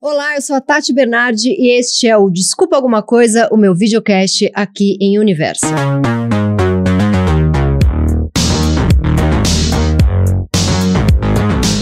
Olá, eu sou a Tati Bernardi e este é o Desculpa Alguma Coisa, o meu videocast aqui em Universo.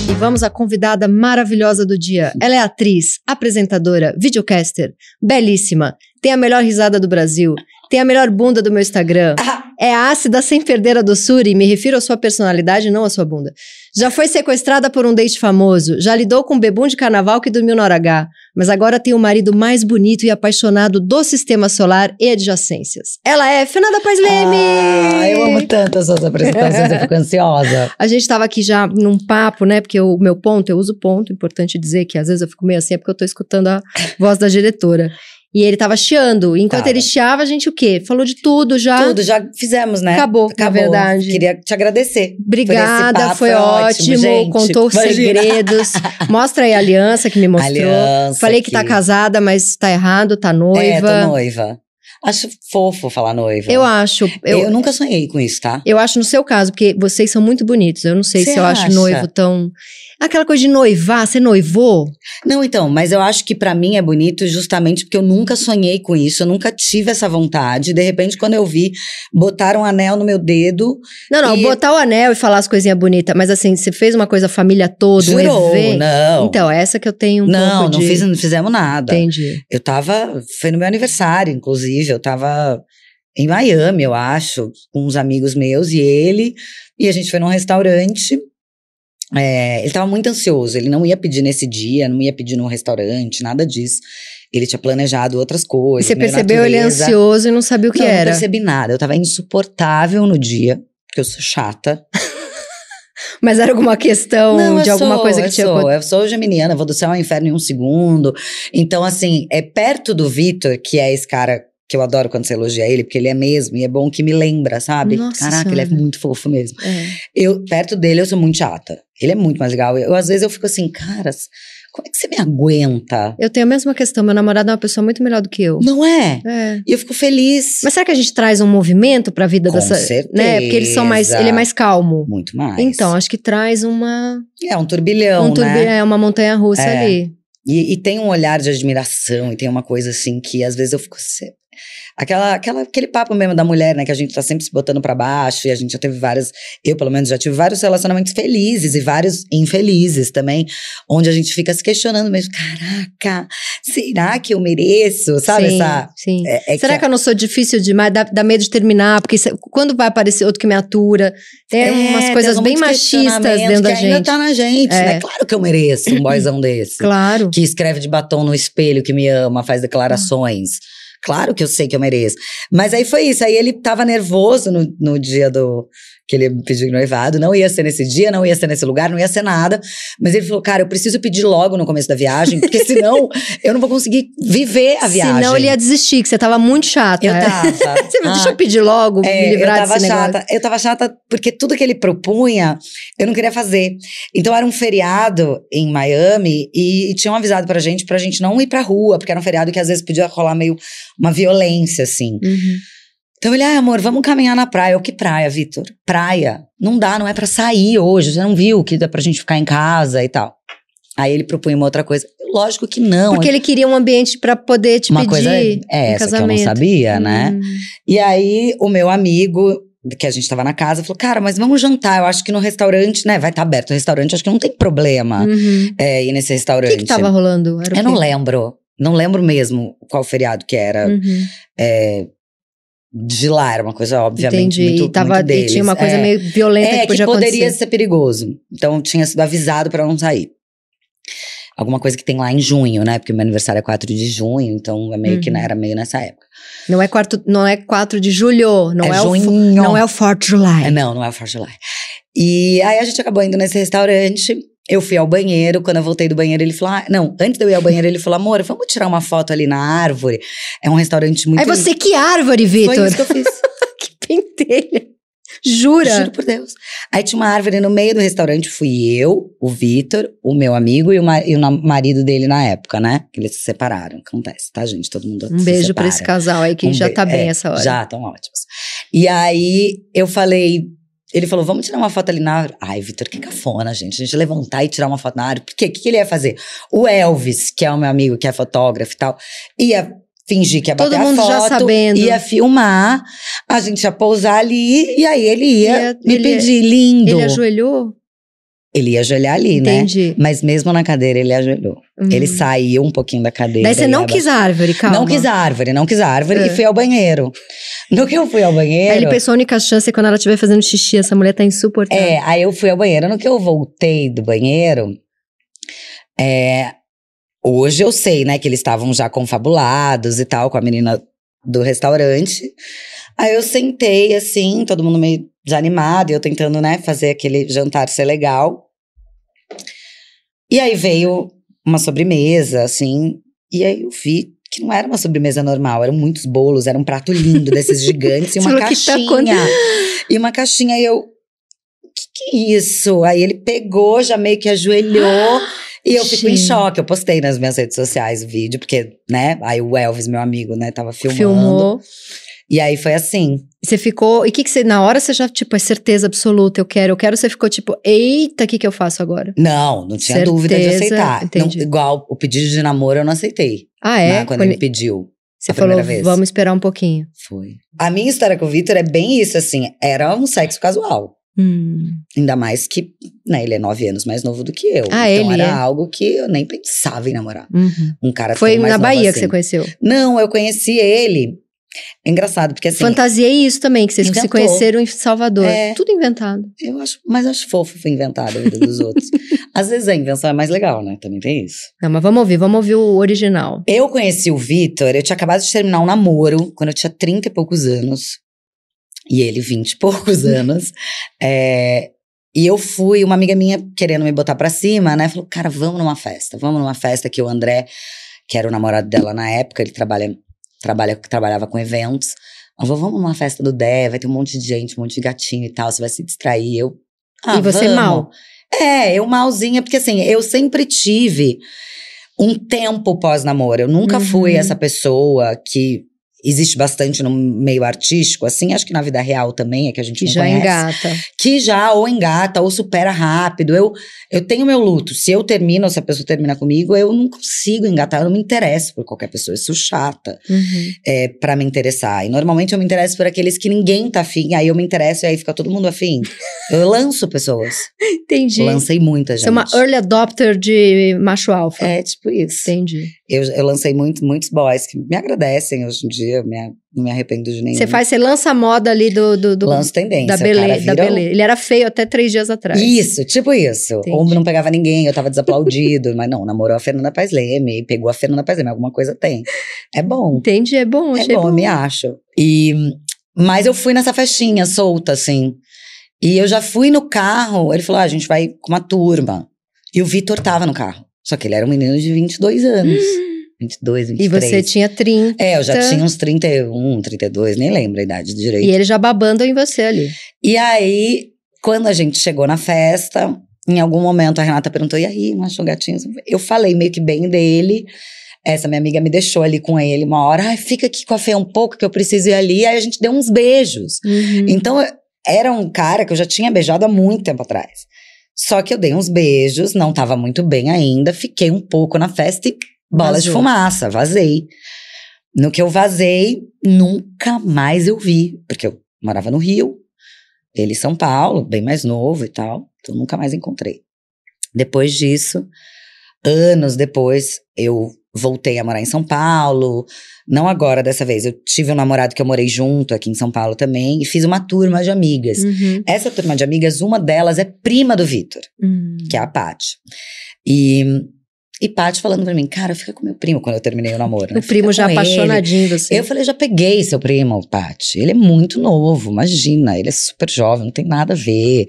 E vamos à convidada maravilhosa do dia. Ela é atriz, apresentadora, videocaster, belíssima, tem a melhor risada do Brasil, tem a melhor bunda do meu Instagram. É ácida sem perder a doçura e me refiro à sua personalidade, não à sua bunda. Já foi sequestrada por um date famoso, já lidou com um bebum de carnaval que dormiu na hora H, mas agora tem o marido mais bonito e apaixonado do sistema solar e adjacências. Ela é Fernanda Paz Leme! Ah, eu amo tanto as suas apresentações, eu fico ansiosa. A gente tava aqui já num papo, né? Porque o meu ponto, eu uso ponto, importante dizer que às vezes eu fico meio assim, é porque eu tô escutando a voz da diretora. E ele tava chiando. Enquanto Tava. ele chiava, a gente o quê? Falou de tudo já. Tudo, já fizemos, né? Acabou, na verdade. Queria te agradecer. Obrigada, foi foi ótimo, ótimo, gente. contou Imagina. segredos. Mostra aí a aliança que me mostrou. Aliança Falei que tá aqui. casada, mas tá errado, tá É, noiva. tô noiva. Acho fofo falar noiva. Eu acho, Eu, eu, nunca sonhei com isso, tá? eu acho no seu caso, porque vocês são muito bonitos. Eu não sei Você se eu acho acha? noivo tão. Aquela coisa de noivar, você noivou? Não, então, mas eu acho que pra mim é bonito justamente porque eu nunca sonhei com isso, eu nunca tive essa vontade. De repente, quando eu vi, botaram um anel no meu dedo. Não, não, E- botar o anel e falar as coisinhas bonitas, mas assim, você fez uma coisa família toda, um Jurou, evento. não. Então, essa que eu tenho um não, pouco não, de... fiz, não fizemos nada. Entendi. Eu tava. Foi no meu aniversário, inclusive. Eu tava em Miami, eu acho, com uns amigos meus e ele. E a gente foi num restaurante. É, ele tava muito ansioso. Ele não ia pedir nesse dia, não ia pedir num restaurante, nada disso. Ele tinha planejado outras E coisas. você meio percebeu ele natureza. ansioso e não sabia o que não, era. não percebi nada. Eu tava insuportável no dia, porque eu sou chata. Mas era alguma questão Não, de eu alguma sou, coisa que eu tinha sou. Eu sou geminiana, vou do céu ao inferno em um segundo. Então, assim, é perto do Vitor, que é esse cara que eu adoro quando você elogia ele, porque ele é mesmo, e é bom que me lembra, sabe? Nossa Caraca, ele é Senhora. muito fofo mesmo. É. Eu, perto dele, eu sou muito chata. Ele é muito mais legal. Eu, às vezes, eu fico assim, caras, como é que você me aguenta? Eu tenho a mesma questão. Meu namorado é uma pessoa muito melhor do que eu. Não é? É. E eu fico feliz. Mas será que a gente traz um movimento pra vida Com dessa. certeza. Né? Porque eles são mais. Ele é mais calmo. Muito mais. Então, acho que traz uma. É um turbilhão, um turbi- né? é, uma montanha russa É. ali. E, e tem um olhar de admiração, e tem uma coisa assim que às vezes eu fico. se- Aquela, aquela, aquele papo mesmo da mulher, né? Que a gente tá sempre se botando pra baixo, e a gente já teve várias. Eu, pelo menos, já tive vários relacionamentos felizes e vários infelizes também, onde a gente fica se questionando mesmo. Caraca, será que eu mereço? Sabe sim, essa. Sim. é- é Será que, eu não sou difícil demais? Dá, dá medo de terminar? Porque se- quando vai aparecer outro que me atura? Tem É, umas coisas bem machistas dentro da que ainda gente. tá na gente, É. né? Claro que eu mereço um boyzão desse. Claro. que escreve de batom no espelho, que me ama, faz declarações. Claro que eu sei que eu mereço. Mas aí foi isso. Aí ele tava nervoso no, no dia do. Que ele me pediu noivado. Não ia ser nesse dia, não ia ser nesse lugar, não ia ser nada. Mas ele falou: Cara, eu preciso pedir logo no começo da viagem, porque senão eu não vou conseguir viver a viagem. Senão ele ia desistir, que você tava muito chata. Eu né? tava. Você me Ah, deixa eu pedir logo, me é, eu livrar tava desse negócio. chata. Eu tava chata porque tudo que ele propunha, eu não queria fazer. Então era um feriado em Miami e, e tinham avisado pra gente pra gente não ir pra rua, porque era um feriado que às vezes podia rolar meio uma violência, assim. Uhum. Então ele, ah, amor, vamos caminhar na praia. Eu, que praia, Vitor? Praia. Não dá, não é pra sair hoje. Você não viu que dá pra gente ficar em casa e tal. Aí ele propunha uma outra coisa. Lógico que não. Porque ele queria um ambiente pra poder te uma pedir coisa é essa que eu não casamento. sabia, né? Hum. E aí, o meu amigo, que a gente tava na casa, falou: Cara, mas vamos jantar. Eu acho que no restaurante, né? Vai estar aberto o restaurante, acho que não tem problema Uhum. é, ir nesse O restaurante. que, que tava rolando? O Eu não lembro. Não lembro mesmo qual feriado que era. Uhum. É, de lá, era uma coisa, obviamente, Entendi. muito, e, tava, muito e deles. tinha uma coisa é. meio violenta É, que que, podia poderia acontecer. ser perigoso. Então, tinha sido avisado pra não sair. Alguma coisa que tem lá em junho, né? Porque meu aniversário é 4 de junho, então é meio que Uhum. né, era meio nessa época. Não é, quarto, não é 4 de julho, não é, é o, junho. não é o 4 de July. É, não, não é o 4 de July. E aí a gente acabou indo nesse restaurante. Eu fui ao banheiro, quando eu voltei do banheiro, ele falou: ah, não, antes de eu ir ao banheiro, ele falou: amor, vamos tirar uma foto ali na árvore. É um restaurante muito. Aí você, que árvore, Foi Vitor! isso que eu fiz. que pentelha! Jura? Juro por Deus. Aí tinha uma árvore no meio do restaurante, fui eu, o Vitor, o meu amigo e o, ma- e o marido dele na época, né? Que eles se separaram. Acontece, tá, gente? Todo mundo Um se beijo pra esse casal aí que Um já be- tá bem é, essa hora. Já, estão ótimos. E aí eu falei, ele falou, vamos tirar uma foto ali na árvore. Ai, Vitor, que cafona, gente. A gente levantar e tirar uma foto na árvore. Por quê? O que, que ele ia fazer? O Elvis, que é o meu amigo, que é fotógrafo e tal, ia fingir que ia Todo bater mundo a já foto, sabendo. ia filmar, a gente ia pousar ali, e aí ele ia, Ia- me ele- pedir, lindo. Ele ajoelhou? Ele ia ajoelhar ali, né? Entendi. Mas mesmo na cadeira, ele ajoelhou. Hum. Ele saiu um pouquinho da cadeira. Daí você não quis a árvore, calma. Não quis a árvore, não quis a árvore É. e fui ao banheiro. No que eu fui ao banheiro. Aí ele pensou, a única chance é quando ela estiver fazendo xixi, essa mulher tá insuportável. É, aí eu fui ao banheiro. No que eu voltei do banheiro, é, hoje eu sei, né, que eles estavam já confabulados e tal, com a menina do restaurante. Aí eu sentei, assim, todo mundo meio desanimado, e eu tentando, né, fazer aquele jantar ser legal. E aí veio uma sobremesa, assim, e aí eu vi que não era uma sobremesa normal, eram muitos bolos, era um prato lindo desses gigantes e uma falou, "Que tá caixinha. acontecendo?" E uma caixinha, e eu. Que que é isso? Aí ele pegou, já meio que ajoelhou. E eu fico em Gente. choque. Eu postei nas minhas redes sociais o vídeo, porque, né? Aí o Elvis, meu amigo, né, tava filmando. Filmou. E aí foi assim. Você ficou. E o que, que você. Na hora você já, tipo, é certeza absoluta, eu quero, eu quero. Você ficou tipo, eita, o que, que eu fasso agora? Não, não tinha Certeza, dúvida de aceitar. Não, igual o pedido de namoro eu não aceitei. Ah, é? né, quando ele pediu. Você falou, vez. vamos esperar um pouquinho. Foi. A minha história com o Vitor é bem isso, assim. Era um sexo casual. Hum. Ainda mais que, né, ele é nove anos mais novo do que eu. Ah, então era é? algo que eu nem pensava em namorar. Uhum. Um cara Foi na Bahia que assim. você conheceu. Não, eu conheci ele. É engraçado, porque assim. Fantasiei isso também, que vocês se Inventou. conheceram em Salvador. É. Tudo inventado. Eu acho, mas acho fofo foi inventado a vida dos outros. Às vezes a invenção é mais legal, né? Também tem isso. Não, mas vamos ouvir, vamos ouvir o original. Eu conheci o Vitor, eu tinha acabado de terminar um namoro, quando eu tinha 30 e poucos anos. E ele, 20 e poucos anos. É, e eu fui, uma amiga minha querendo me botar pra cima, né? Falou, cara, vamos numa festa. Vamos numa festa que o André, que era o namorado dela na época, ele trabalha, trabalha, trabalhava com eventos. Falou, vamos numa festa do Dé, vai ter um monte de gente, um monte de gatinho e tal, você vai se distrair. Eu, ah, e você vamos. mal. É, eu malzinha, porque assim, eu sempre tive um tempo pós-namoro. Eu nunca Uhum. fui essa pessoa que existe bastante no meio artístico, assim, acho que na vida real também, é que a gente Que não já conhece. engata. Que já ou engata ou supera rápido. Eu, eu tenho meu luto. Se eu termino, ou se a pessoa termina comigo, eu não consigo engatar, eu não me interesso por qualquer pessoa. Eu sou chata Uhum. é, para me interessar. E normalmente eu me interesso por aqueles que ninguém tá afim, aí eu me interesso e aí fica todo mundo afim. Eu lanço pessoas. Entendi. Lancei muita gente. Você é uma early adopter de macho alfa. É, tipo isso. Entendi. Eu, eu lancei muito, muitos boys que me agradecem hoje em dia, me, não me arrependo de nenhum. Você faz, você lança a moda ali do, do, do- Lanço tendência. da beleza, beleza. Ele era feio até três dias atrás. Isso, tipo isso. Entendi. Ou não pegava ninguém, eu tava desaplaudido. mas não, namorou a Fernanda Paes Leme, pegou a Fernanda Paes Leme, alguma coisa tem. É bom. Entendi, é bom, É bom, bom. eu me acho. E, mas eu fui nessa festinha solta, assim. E eu já fui no carro, ele falou: ah, a gente vai com uma turma. E o Vitor tava no carro. Só que ele era um menino de 22 anos. 22, 23. E você tinha 30. É, eu já tinha uns 31, 32, nem lembro a idade direito. E ele já babando em você ali. E aí, quando a gente chegou na festa, em algum momento a Renata perguntou: e aí, não achou gatinho? Eu falei meio que bem dele. Essa minha amiga me deixou ali com ele uma hora. Ai, fica aqui com a Fê um pouco que eu preciso ir ali. Aí a gente deu uns beijos. Uhum. Então, era um cara que eu já tinha beijado há muito tempo atrás. Só que eu dei uns beijos, não tava muito bem ainda, fiquei um pouco na festa e bola de Vazou. fumaça, vazei. No que eu vazei, nunca mais eu vi, porque eu morava no Rio, ele em São Paulo, bem mais novo e tal, então nunca mais encontrei. Depois disso, anos depois, eu voltei a morar em São Paulo, não agora dessa vez, eu tive um namorado que eu morei junto aqui em São Paulo também e fiz uma turma de amigas. Uhum. Essa turma de amigas, uma delas é prima do Vitor, Uhum. que é a Paty. E, e Paty falando pra mim, cara, fica com meu primo quando eu terminei o namoro. né? O primo já com ele. apaixonadinho em você. Eu falei, já peguei seu primo, Paty. Ele é muito novo, imagina. Ele é super jovem, não tem nada a ver.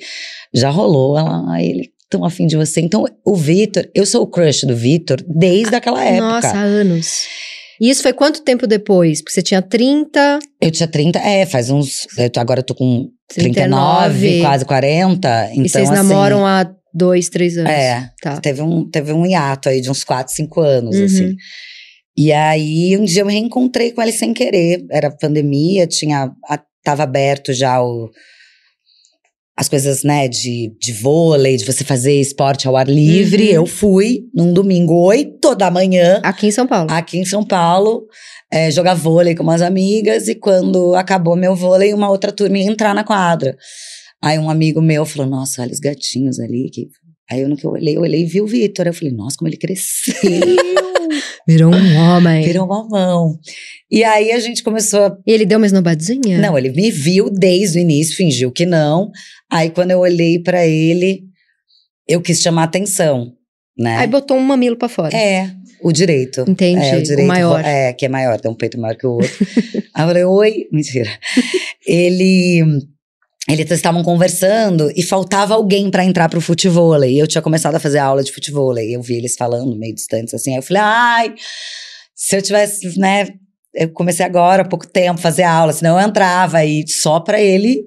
Já rolou, ela, ele tão afim de você. Então, o Vitor, eu sou o crush do Vitor desde aquela época. Nossa, anos. E isso foi quanto tempo depois? Porque você tinha 30, Eu tinha 30, é, faz uns. eu tô- agora eu tô com 39. 39, quase 40. Então, e vocês assim, namoram há dois, três anos. É, Tá. teve um, teve um hiato aí de uns 4, 5 anos, Uhum. assim. E aí, um dia eu me reencontrei com ele sem querer. Era pandemia, tinha, a- tava aberto já o, as coisas, né, de, de vôlei, de você fazer esporte ao ar livre. Uhum. Eu fui num domingo, 8 da manhã, Aqui em São Paulo. aqui em São Paulo, é, jogar vôlei com umas amigas. E quando acabou meu vôlei, uma outra turma ia entrar na quadra. Aí um amigo meu falou: Nossa, olha os gatinhos ali. Que... Aí eu, no que eu olhei, eu olhei e vi o Vitor. Eu falei: Nossa, como ele cresceu. Virou um homem. Virou uma mão. E aí a gente começou a E ele deu uma esnobadinha? Não, ele me viu desde o início, fingiu que não. Aí quando eu olhei pra ele, eu quis chamar atenção, né? Aí botou um mamilo pra fora. É, o direito. Entendi. É, o direito. maior. É, que é maior, tem um peito maior que o outro. Aí eu falei, oi. Mentira. ele. Eles estavam conversando e faltava alguém pra entrar pro futevôlei. E eu tinha começado a fazer aula de futevôlei. Eu vi eles falando meio distantes assim. Aí eu falei, ai, se eu tivesse, né? Eu comecei agora, há pouco tempo, fazer aula, senão eu entrava e só pra ele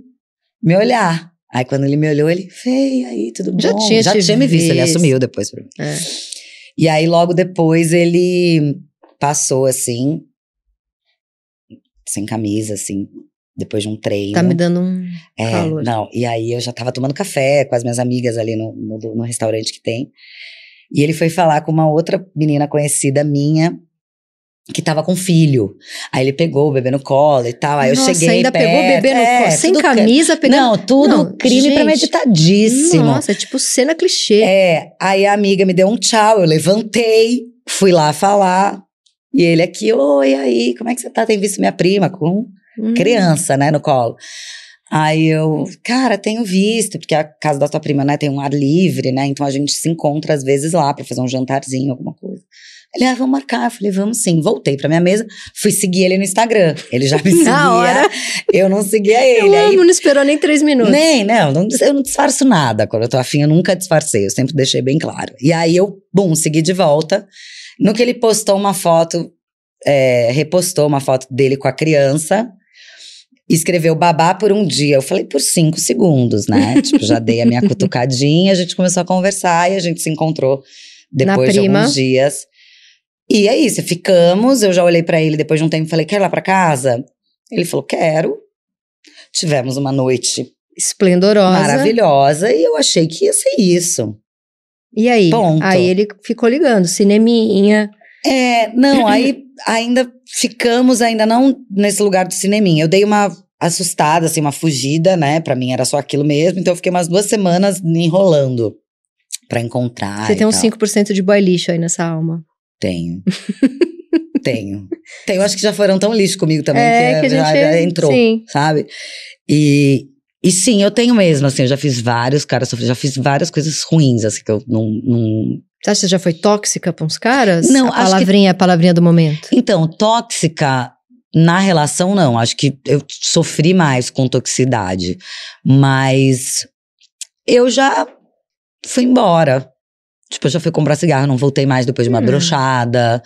me olhar. Aí quando ele me olhou, ele, Fei, aí, tudo bom? Já tinha Já tinha me visto, ele visto. assumiu depois pra mim. É. E aí, logo depois, ele passou assim, sem camisa, assim, depois de um treino. Tá me dando um é, calor. não. E aí eu já tava tomando café com as minhas amigas ali no, no, no restaurante que tem. E ele foi falar com uma outra menina conhecida minha. Que tava com filho. Aí ele pegou o bebê no colo e tal. Aí Nossa, eu cheguei ainda perto, pegou o bebê no é, colo, sem camisa, pegando... Não, tudo Não, crime gente. premeditadíssimo. Nossa, é tipo cena clichê. É, aí a amiga me deu um tchau, eu levantei, fui lá falar. E ele aqui, oi, aí, como é que você tá? Tem visto minha prima com Hum. criança, né, no colo. Aí eu, cara, tenho visto, porque a casa da tua prima, né, tem um ar livre, né, então a gente se encontra às vezes lá pra fazer um jantarzinho, alguma coisa. Ele, ah, vamos marcar. Eu falei, vamos sim. Voltei pra minha mesa, fui seguir ele no Instagram. Ele já me seguia. Na hora. Eu não seguia ele. Eu Aí amo, não esperou nem três minutos. nem, não, não, eu não disfarço nada. Quando eu tô afim, eu nunca disfarcei, eu sempre deixei bem claro. E aí eu, bum, segui de volta. No que ele postou uma foto, é, repostou uma foto dele com a criança, escreveu babá por um dia. Eu falei por cinco segundos, né? tipo, já dei a minha cutucadinha, a gente começou a conversar e a gente se encontrou depois de alguns dias. E é isso, ficamos. Eu já olhei pra ele depois de um tempo e falei: quer ir lá pra casa? Ele falou: quero. Tivemos uma noite Esplendorosa. maravilhosa e eu achei que ia ser isso. E aí? Ponto. Aí ele ficou ligando, cineminha. É, não, aí ainda ficamos, ainda não nesse lugar do cineminha. Eu dei uma assustada, assim, uma fugida, né? Pra mim era só aquilo mesmo. Então eu fiquei umas duas semanas me enrolando pra encontrar. Você tem uns tal. 5% de boy lixo aí nessa alma. Tenho. Tenho. Tenho, acho que já foram tão lixo comigo também é, que, que a já, gente já entrou, Sim. sabe? E, e sim, eu tenho mesmo, assim, eu já fiz vários caras sofrer, já fiz várias coisas ruins, assim, que eu não, não Você acha que você já foi tóxica pra uns caras? Não, a acho que- palavrinha, a palavrinha do momento. Então, tóxica na relação, não. Acho que eu sofri mais com toxicidade. Mas eu já fui embora. Tipo, eu já fui comprar cigarro, não voltei mais depois de uma Hum. brochada.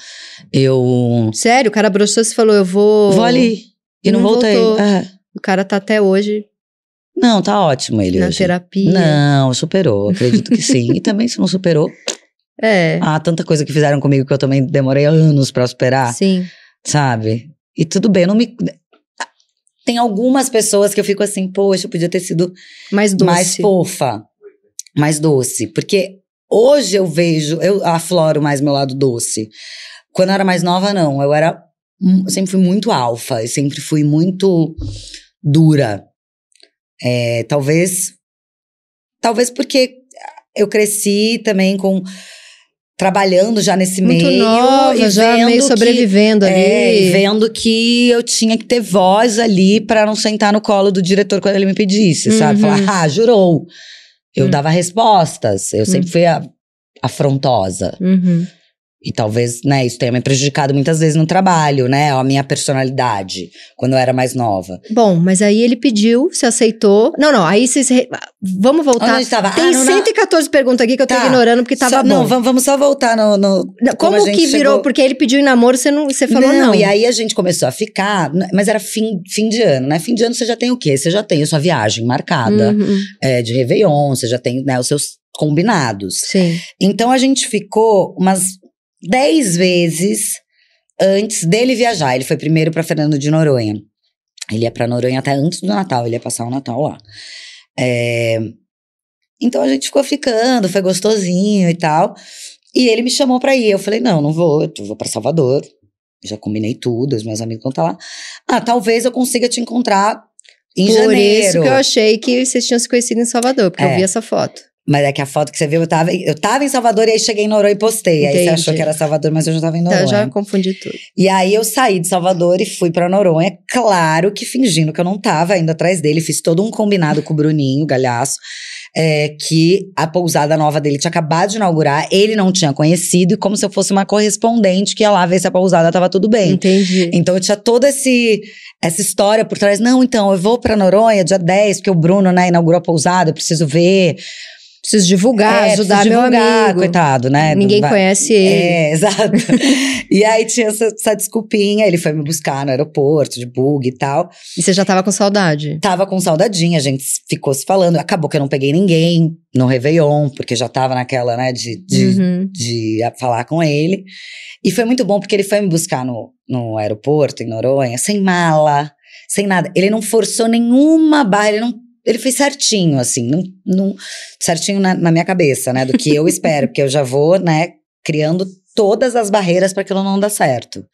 Eu Sério, o cara broxou e falou, eu vou... vou ali. E não, Não voltei. É. O cara tá até hoje Não, tá ótimo ele na hoje. terapia. Não, superou, acredito que sim. E também, se não superou, É, ah, tanta coisa que fizeram comigo que eu também demorei anos pra superar. sim. sabe? E tudo bem, eu não me. Tem algumas pessoas que eu fico assim, poxa, eu podia ter sido Mais doce. mais fofa, mais doce. Porque hoje eu vejo, eu afloro mais meu lado doce. Quando eu era mais nova, não. Eu era. sempre fui muito alfa, eu sempre fui muito dura. É, talvez. Talvez porque eu cresci também com. Trabalhando já nesse Muito meio. nova, e já meio que- sobrevivendo ali. é, e vendo que eu tinha que ter voz ali pra não sentar no colo do diretor quando ele me pedisse, sabe? Uhum. Falar, ah, jurou. Eu Hum. dava respostas, eu sempre fui a- afrontosa. Uhum. E talvez, né, isso tenha me prejudicado muitas vezes no trabalho, né? A minha personalidade, quando eu era mais nova. Bom, mas aí ele pediu, você aceitou. Não, não, aí vocês. re- Vamos Onde a voltar. gente tava? Tem Ah, não, não. 114 perguntas aqui que eu tô Tá. ignorando porque tava Só- bom. Não, vamos, vamos só voltar no. no Não, Como, gente que virou? chegou- Porque ele pediu em namoro, você, não, você falou não. e aí a gente começou a ficar, mas era fim, fim de ano, né? Fim de ano você já tem o quê? Você já tem a sua viagem marcada Uhum, é, de Réveillon, você já tem né, os seus combinados. Sim. Então a gente ficou umas 10 vezes antes dele viajar. Ele foi primeiro para Fernando de Noronha. Ele ia para Noronha até antes do Natal, ele ia passar o Natal lá. É, então a gente ficou ficando, foi gostosinho e tal. E ele me chamou pra ir. Eu falei: não, não vou, eu vou pra Salvador. Já combinei tudo, os meus amigos vão estar lá. Ah, talvez eu consiga te encontrar em Por janeiro. isso que eu achei que vocês tinham se conhecido em Salvador, porque eu É. vi essa foto. Mas é que a foto que você viu, eu tava, eu tava em Salvador e aí cheguei em Noronha e postei. Aí você Entendi. achou que era Salvador, mas eu já tava em Então, Noronha. eu já confundi tudo. E aí eu saí de Salvador e fui pra Noronha, claro que fingindo que eu não tava indo atrás dele, fiz todo um combinado com o Bruninho, galhaço, é, que a pousada nova dele tinha acabado de inaugurar, ele não tinha conhecido, e como se eu fosse uma correspondente que ia lá ver se a pousada tava tudo bem. Entendi. Então eu tinha toda esse, essa história por trás. Não, então, eu vou pra Noronha dia 10, porque o Bruno, né, inaugurou a pousada, eu preciso ver. Preciso divulgar, É, ajudar preciso meu divulgar, amigo. Coitado, né? Ninguém Vai- conhece ele. É, exato. e aí tinha essa, essa desculpinha, ele foi me buscar no aeroporto, de bug e tal. E você já tava com saudade. Tava com saudadinha, a gente ficou se falando. Acabou que eu não peguei ninguém no Réveillon, porque já tava naquela, né, de, de, Uhum. de falar com ele. E foi muito bom, porque ele foi me buscar no, no aeroporto, em Noronha, sem mala, sem nada. Ele não forçou nenhuma barra, ele não. Ele fez certinho, assim, certinho na, na minha cabeça, né? Do que eu espero, porque eu já vou, né, criando todas as barreiras para aquilo não dar certo.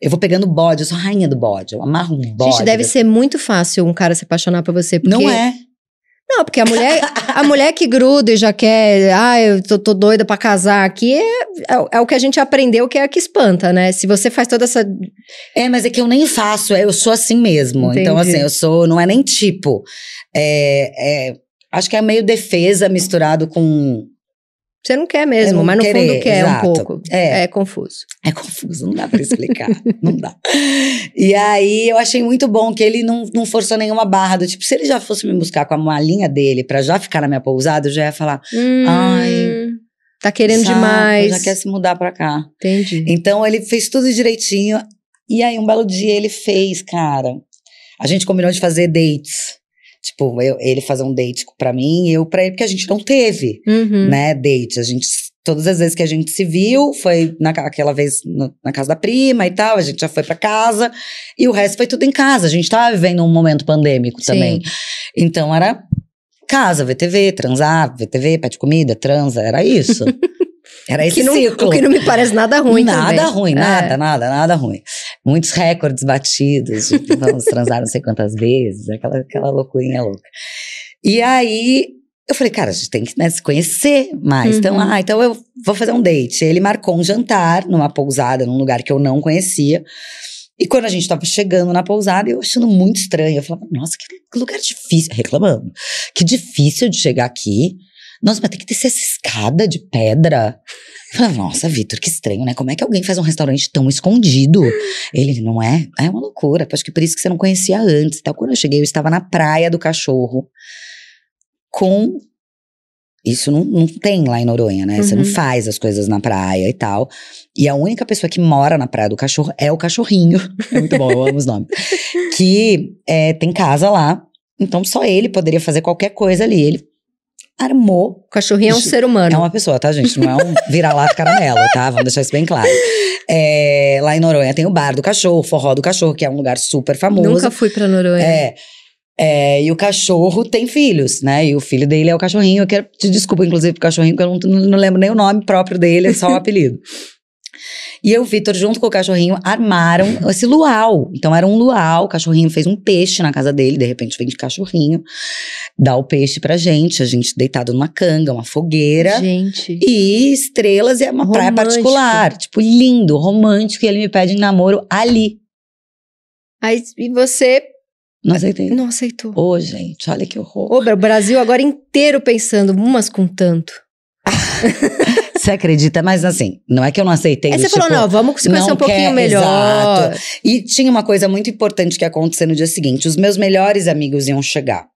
Eu vou pegando bode, eu sou rainha do bode, eu amarro um bode. Gente, deve ser muito fácil um cara se apaixonar por você. Porque... Não é. Não, porque a mulher, a mulher que gruda e já quer, ah, eu tô, tô doida pra casar aqui, é, é, o- é o que a gente aprendeu que é a que espanta, né? Se você faz toda essa. É, mas é que eu nem faço, eu sou assim mesmo. Então, Entendi. assim, eu sou, não é nem tipo. É, é, acho que é meio defesa misturado com. Você não quer mesmo, não mas no querer, fundo quer exato. um pouco. É. É confuso. É confuso, não dá pra explicar. não dá. E aí eu achei muito bom que ele não, não forçou nenhuma barra do tipo, se ele já fosse me buscar com a malinha dele pra já ficar na minha pousada, eu já ia falar. Hum, Ai, Tá querendo "Saco, demais. Já quer se mudar pra cá. Entendi. Então ele fez tudo direitinho. E aí, um belo dia ele fez, cara. A gente combinou de fazer dates. Tipo, eu- ele fazer um date pra mim e eu pra ele, porque a gente não teve, Uhum. né, date. A gente, todas as vezes que a gente se viu, foi naquela vez no- na casa da prima e tal, a gente já foi pra casa. E o resto foi tudo em casa. A gente tava vivendo um momento pandêmico Sim. também. Então era casa, VTV, transar, VTV, pede comida, transa, era isso. Era esse que não, ciclo. o que não me parece nada ruim nada também. ruim, É. nada, nada, nada ruim. Muitos recordes batidos, de vamos transar não sei quantas vezes, aquela, aquela loucurinha louca. E aí, eu falei, cara, a gente tem que né, se conhecer mais. Então, Uhum. ah, então eu vou fazer um date. Ele marcou um jantar numa pousada, num lugar que eu não conhecia. E quando a gente tava chegando na pousada, eu achando muito estranho. Eu falava, nossa, que lugar difícil. Reclamando. Que difícil de chegar aqui. Nossa, mas tem que descer essa escada de pedra. Eu falava, nossa, Vitor, que estranho, né? Como é que alguém faz um restaurante tão escondido? Ele, não é? É uma loucura. Acho que por isso que você não conhecia antes. Então, quando eu cheguei, eu estava na praia do cachorro com. Isso não, não tem lá em Noronha, né? Você não Uhum. faz as coisas na praia e tal. E a única pessoa que mora na praia do cachorro é o cachorrinho. É muito bom, eu amo os nomes. Que é, tem casa lá. Então só ele poderia fazer qualquer coisa ali. Ele armou. O cachorrinho é um ser humano. É uma pessoa, tá, gente? Não é um vira-lata caramelo, tá? Vamos deixar isso bem claro. É, lá em Noronha tem o Bar do Cachorro, o Forró do Cachorro, que é um lugar super famoso. Nunca fui pra Noronha. É. É, e o cachorro tem filhos, né? E o filho dele é o cachorrinho. Eu quero pedir desculpa, inclusive, pro cachorrinho, porque eu não, não lembro nem o nome próprio dele, é só o apelido. E eu, Vitor, junto com o cachorrinho, armaram esse luau. Então era um luau, o cachorrinho fez um peixe na casa dele, de repente vem de cachorrinho, dá o peixe pra gente, a gente deitado numa canga, uma fogueira. Gente. E estrelas e é uma praia Romântico. particular. Tipo, lindo, romântico. E ele me pede em namoro ali. Aí, e você Não aceitei. não aceitou. Ô, gente, olha que horror. Ô, o Brasil agora inteiro pensando, umas com tanto. Você acredita? Mas assim, não é que eu não aceitei. Aí do você falou, tipo, não, vamos se conhecer um pouquinho quer- melhor. exato. E tinha uma coisa muito importante que ia acontecer no dia seguinte: os meus melhores amigos iam chegar.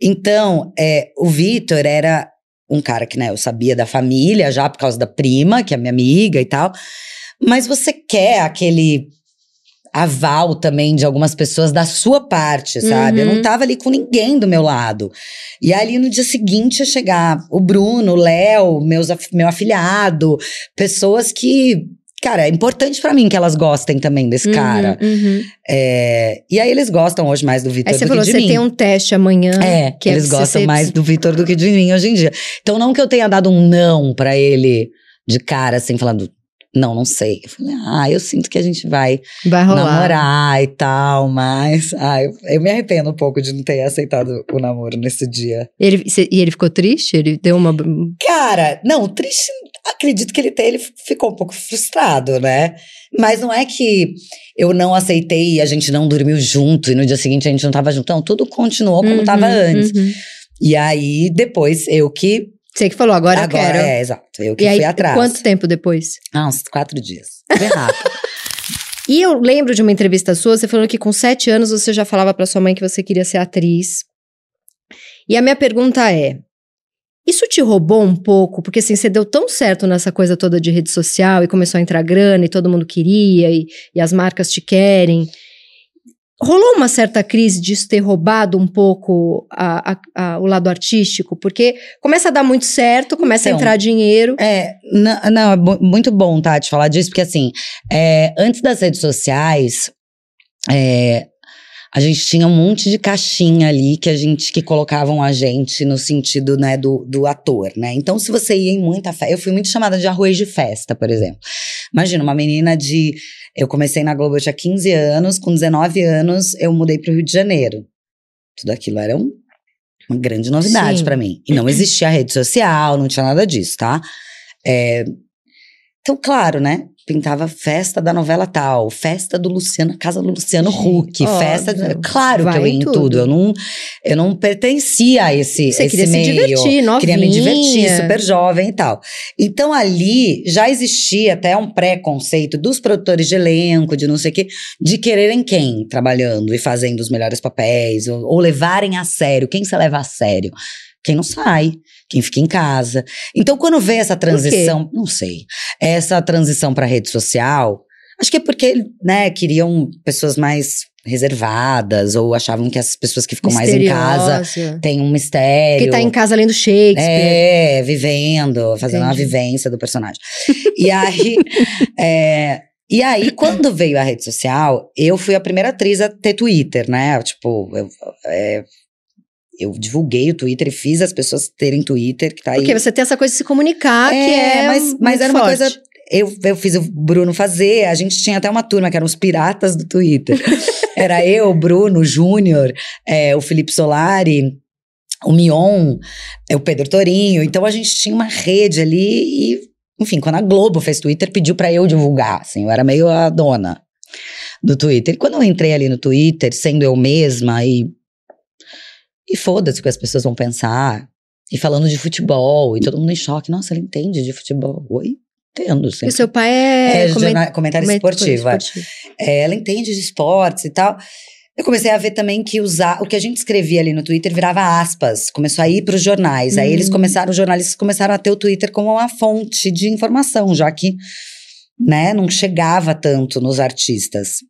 Então, é, o Vitor era um cara que, né, eu sabia da família já por causa da prima, que é minha amiga e tal. Mas você quer aquele aval também de algumas pessoas da sua parte, sabe? Eu Uhum. não tava ali com ninguém do meu lado. E ali no dia seguinte ia chegar o Bruno, o Léo, meus, meu afilhado, pessoas que cara, é importante pra mim que elas gostem também desse cara. Uhum. É, e aí eles gostam hoje mais do Vitor Aí do você que falou, de você mim. tem um teste amanhã. É, que é eles pra gostam você- mais do Vitor do que de mim hoje em dia. Então, não que eu tenha dado um não pra ele de cara, assim, falando, não, não sei. Eu falei, ah, eu sinto que a gente vai Vai namorar e tal, mas. Ah, eu, eu me arrependo um pouco de não ter aceitado o namoro nesse dia. Ele, e ele ficou triste? Ele deu uma. Cara, não, triste, acredito que ele tem, ele ficou um pouco frustrado, né? Mas não é que eu não aceitei e a gente não dormiu junto e no dia seguinte a gente não tava junto. Não, tudo continuou como Uhum, tava antes. uhum. E aí, depois, eu que. Você que falou, agora, agora eu quero. é, exato. Eu que e aí, fui atrás. quanto tempo depois? Ah, uns quatro dias. Foi rápido. E eu lembro de uma entrevista sua, você falando que com sete anos você já falava pra sua mãe que você queria ser atriz. E a minha pergunta é: isso te roubou um pouco? Porque assim, você deu tão certo nessa coisa toda de rede social e começou a entrar grana e todo mundo queria e, e as marcas te querem. Rolou uma certa crise disso ter roubado um pouco a- a- a- o lado artístico? Porque começa a dar muito certo, começa a Então, entrar dinheiro. É, não, não, é muito bom, tá, te falar disso, porque assim, é, antes das redes sociais, é, a gente tinha um monte de caixinha ali que a gente, que colocavam a gente no sentido, né, do, do ator, né? Então, se você ia em muita festa, eu fui muito chamada de arroz de festa, por exemplo. Imagina, uma menina de, eu comecei na Globo, eu tinha 15 anos, com 19 anos eu mudei pro Rio de Janeiro. Tudo aquilo era um- uma grande novidade pra mim. E não existia rede social, não tinha nada disso, tá? É, então, claro, né? Pintava festa da novela tal, festa do Luciano, casa do Luciano Huck, festa. de- óbvio. Claro que Vai eu ia em tudo. tudo. Eu não, eu não pertencia a esse, Você esse queria se meio. divertir, novinha. Queria me divertir, super jovem e tal. Então ali já existia até um preconceito dos produtores de elenco, de não sei o quê, de quererem quem trabalhando e fazendo os melhores papéis, ou, ou levarem a sério. Quem você leva a sério? Quem não sai, quem fica em casa. Então quando vê essa transição, não sei, essa transição para rede social, acho que é porque, né, queriam pessoas mais reservadas ou achavam que as pessoas que ficam mais em casa têm um mistério. Que tá em casa lendo Shakespeare. É, vivendo, fazendo uma Entendi. vivência do personagem. e aí, é, e aí, quando veio a rede social, eu fui a primeira atriz a ter Twitter, né? Tipo, eu, é, eu divulguei o Twitter e fiz as pessoas terem Twitter, que tá aí. Porque você tem essa coisa de se comunicar, que é. mas, mas muito era uma forte. coisa. Eu, eu fiz o Bruno fazer, a gente tinha até uma turma que eram os piratas do Twitter. Era eu, o Bruno, Júnior, é, o Felipe Solari, o Mion, é, o Pedro Torinho. Então a gente tinha uma rede ali e, enfim, quando a Globo fez Twitter, pediu pra eu divulgar, assim, eu era meio a dona do Twitter. E quando eu entrei ali no Twitter, sendo eu mesma e. E foda-se o que as pessoas vão pensar. E falando de futebol, e todo mundo em choque. Nossa, ele entende de futebol. Oi? Entendo, E sim. o seu pai é. É, comentário comen- esportivo. é. esportivo. É, ela entende de esportes e tal. Eu comecei a ver também que usar o que a gente escrevia ali no Twitter virava aspas, começou a ir para os jornais. Aí eles Hum. começaram, os jornalistas começaram a ter o Twitter como uma fonte de informação, já que, né, não chegava tanto nos artistas.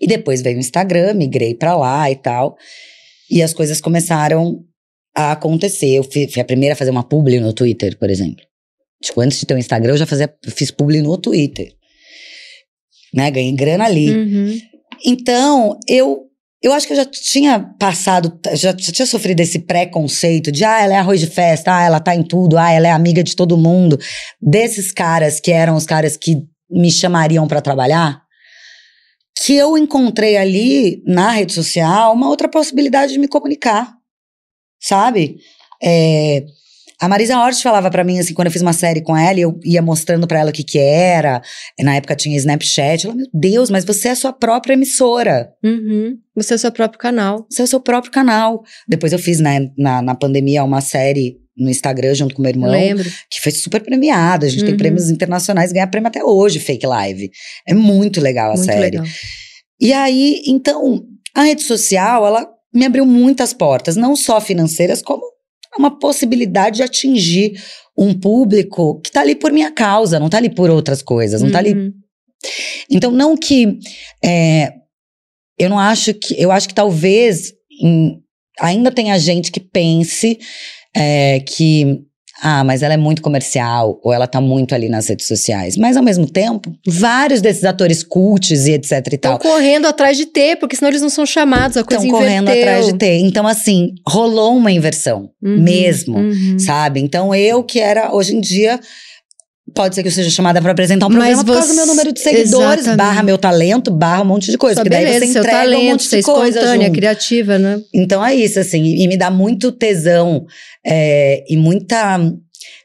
E depois veio o Instagram, migrei para lá e tal. E as coisas começaram a acontecer. Eu fui, fui a primeira a fazer uma publi no Twitter, por exemplo. Tipo, antes de ter o Instagram, eu já fazia, fiz publi no Twitter. Né, ganhei grana ali. Uhum. Então, eu eu acho que eu já tinha passado, já, já tinha sofrido esse preconceito de, ah, ela é arroz de festa, ah, ela tá em tudo, ah, ela é amiga de todo mundo. Desses caras que eram os caras que me chamariam pra trabalhar, que eu encontrei ali na rede social uma outra possibilidade de me comunicar, sabe? É, a Marisa Hort falava pra mim, assim, quando eu fiz uma série com ela, e eu ia mostrando pra ela o que que era. Na época tinha Snapchat. Ela, meu Deus, mas você é a sua própria emissora. Uhum. Você é o seu próprio canal. Você é o seu próprio canal. Depois eu fiz, né, na, na pandemia, uma série no Instagram junto com meu irmão, Lembro. que foi super premiada. A gente tem Uhum. prêmios internacionais, ganha prêmio até hoje, Fake Live. É muito legal a Muito série. legal. E aí, então, a rede social, ela me abriu muitas portas, não só financeiras, como uma possibilidade de atingir um público que tá ali por minha causa, não tá ali por outras coisas, não tá ali Uhum. então, não que. é, eu não acho que. Eu acho que talvez em- ainda tenha gente que pense é, que. ah, mas ela é muito comercial, ou ela tá muito ali nas redes sociais. Mas ao mesmo tempo, vários desses atores cults e etc e Estão tal. correndo atrás de ter, porque senão eles não são chamados, a coisa Estão correndo atrás de ter. Então, assim, rolou uma inversão Uhum, mesmo, uhum. sabe? Então, eu que era, hoje em dia, pode ser que eu seja chamada pra apresentar um Mas programa por causa do meu número de seguidores, Exatamente. barra meu talento, barra um monte de coisa. Sua Porque daí beleza, você entrega talento, um monte de coisa espontânea, junto. criativa, né? Então é isso, assim, e, e me dá muito tesão é, e muita.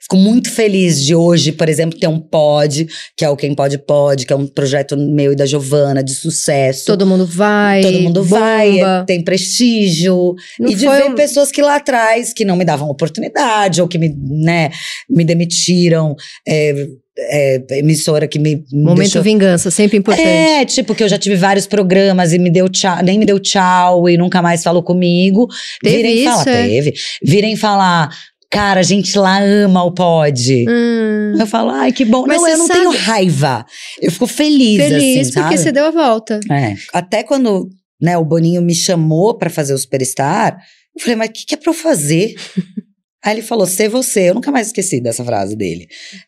Fico muito feliz de hoje, por exemplo, ter um pod, que é o Quem Pode Pode, que é um projeto meu e da Giovana de sucesso. Todo mundo vai. Todo mundo bomba. vai, tem prestígio. Não e de ver um- pessoas que lá atrás, que não me davam oportunidade, ou que me, né, me demitiram, é, é, emissora que me. me Momento deixou- vingança, sempre importante. é, tipo, que eu já tive vários programas e me deu tchau, nem me deu tchau e nunca mais falou comigo. Teve virem isso, falar, é? teve. Virem falar, cara, a gente lá ama o pod. Hum, Eu falo, ai, que bom. Mas não, eu não sabe- tenho raiva. Eu fico feliz, feliz assim, porque sabe? você deu a volta. É. Até quando né, o Boninho me chamou pra fazer o Superstar, eu falei, mas o que, que é pra eu fazer? Aí ele falou, ser você. Eu nunca mais esqueci dessa frase dele.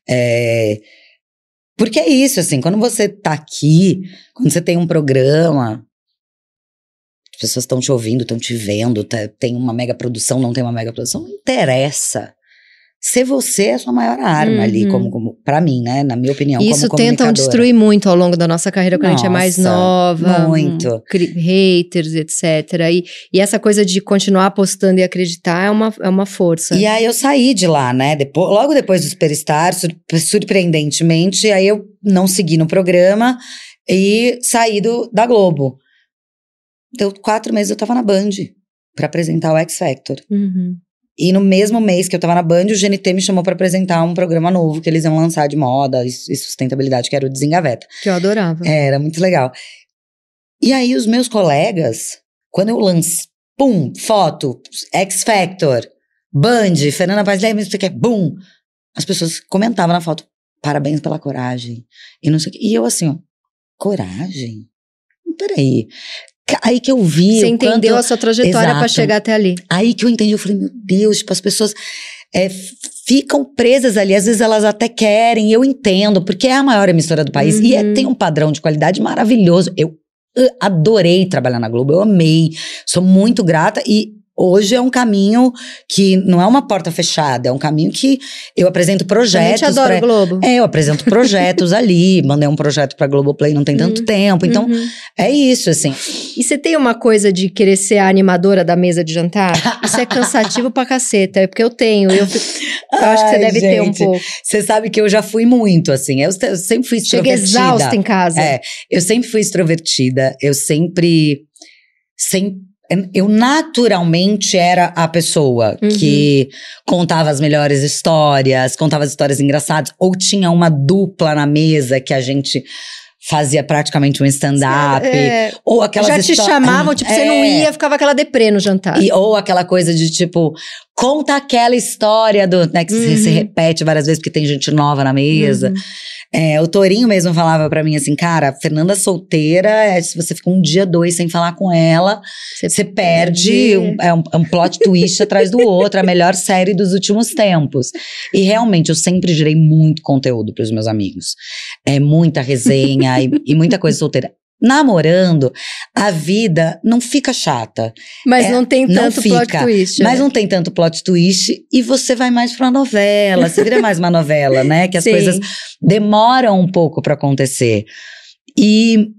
É, porque é isso, assim, quando você tá aqui, quando você tem um programa, as pessoas estão te ouvindo, estão te vendo, tá- tem uma mega produção, não tem uma mega produção, não interessa. Ser você é a sua maior arma ali, Uhum. como, como para mim, né? Na minha opinião, Isso tentam destruir muito ao longo da nossa carreira quando a gente é mais Nossa, nova. muito. haters, etc. E, e essa coisa de continuar apostando e acreditar é uma, é uma força. E aí eu saí de lá, né? Depois, logo depois do Superstar, sur- surpreendentemente, aí eu não segui no programa e saí do, da Globo. Deu quatro meses eu tava na Band pra apresentar o X Factor. Uhum. E no mesmo mês que eu tava na Band, o GNT me chamou pra apresentar um programa novo que eles iam lançar de moda e, sustentabilidade, que era o Desengaveta. Que eu adorava. É, era muito legal. E aí os meus colegas, quando eu lancei, pum, foto, X Factor, Band, Fernanda Paz Leme, que é bum, as pessoas comentavam na foto, parabéns pela coragem. E não sei o quê. E eu assim, ó, coragem? Peraí. Aí que eu vi Você entendeu quanto- a sua trajetória Exato. chegar até ali. Aí que eu entendi, eu falei, meu Deus, tipo, as pessoas é, ficam presas ali, às vezes elas até querem, eu entendo, porque é a maior emissora do país e é- Uhum. tem um padrão de qualidade maravilhoso. Eu adorei trabalhar na Globo, eu amei, sou muito grata e hoje é um caminho que não é uma porta fechada, é um caminho que eu apresento projetos. te adoro, pra- Globo. É, eu apresento projetos ali, mandei um projeto pra Globoplay não tem tanto Uhum. tempo, então Uhum. é isso, assim. E você tem uma coisa de querer ser a animadora da mesa de jantar? Isso é cansativo pra caceta. É porque eu tenho. Eu, fico- eu acho que você Ai, deve ter um gente, pouco. Você sabe que eu já fui muito, assim. Eu, eu sempre fui extrovertida. exausta em casa. É, eu sempre fui extrovertida. Eu sempre. sempre eu naturalmente era a pessoa Uhum. que contava as melhores histórias, contava as histórias engraçadas, ou tinha uma dupla na mesa que a gente fazia praticamente um stand-up. É, ou aquelas já te chamavam, tipo, você não É. ia, ficava aquela deprê no jantar. E- ou aquela coisa de tipo, conta aquela história do. Né, que se- Uhum. se repete várias vezes porque tem gente nova na mesa. Uhum. É, o Torinho mesmo falava pra mim assim, cara, Fernanda solteira, é, se você fica um dia, dois sem falar com ela, Você você perde, perde. um, é, um, é um plot twist atrás do outro, a melhor série dos últimos tempos. E realmente, eu sempre gerei muito conteúdo pros meus amigos. É muita resenha e, e muita coisa solteira. Namorando, a vida não fica chata. Mas É, não tem não tanto plot fica. twist. Mas né? não tem tanto plot twist e você vai mais pra novela. Você vira mais uma novela, né? Que as Sim. coisas demoram um pouco pra acontecer. E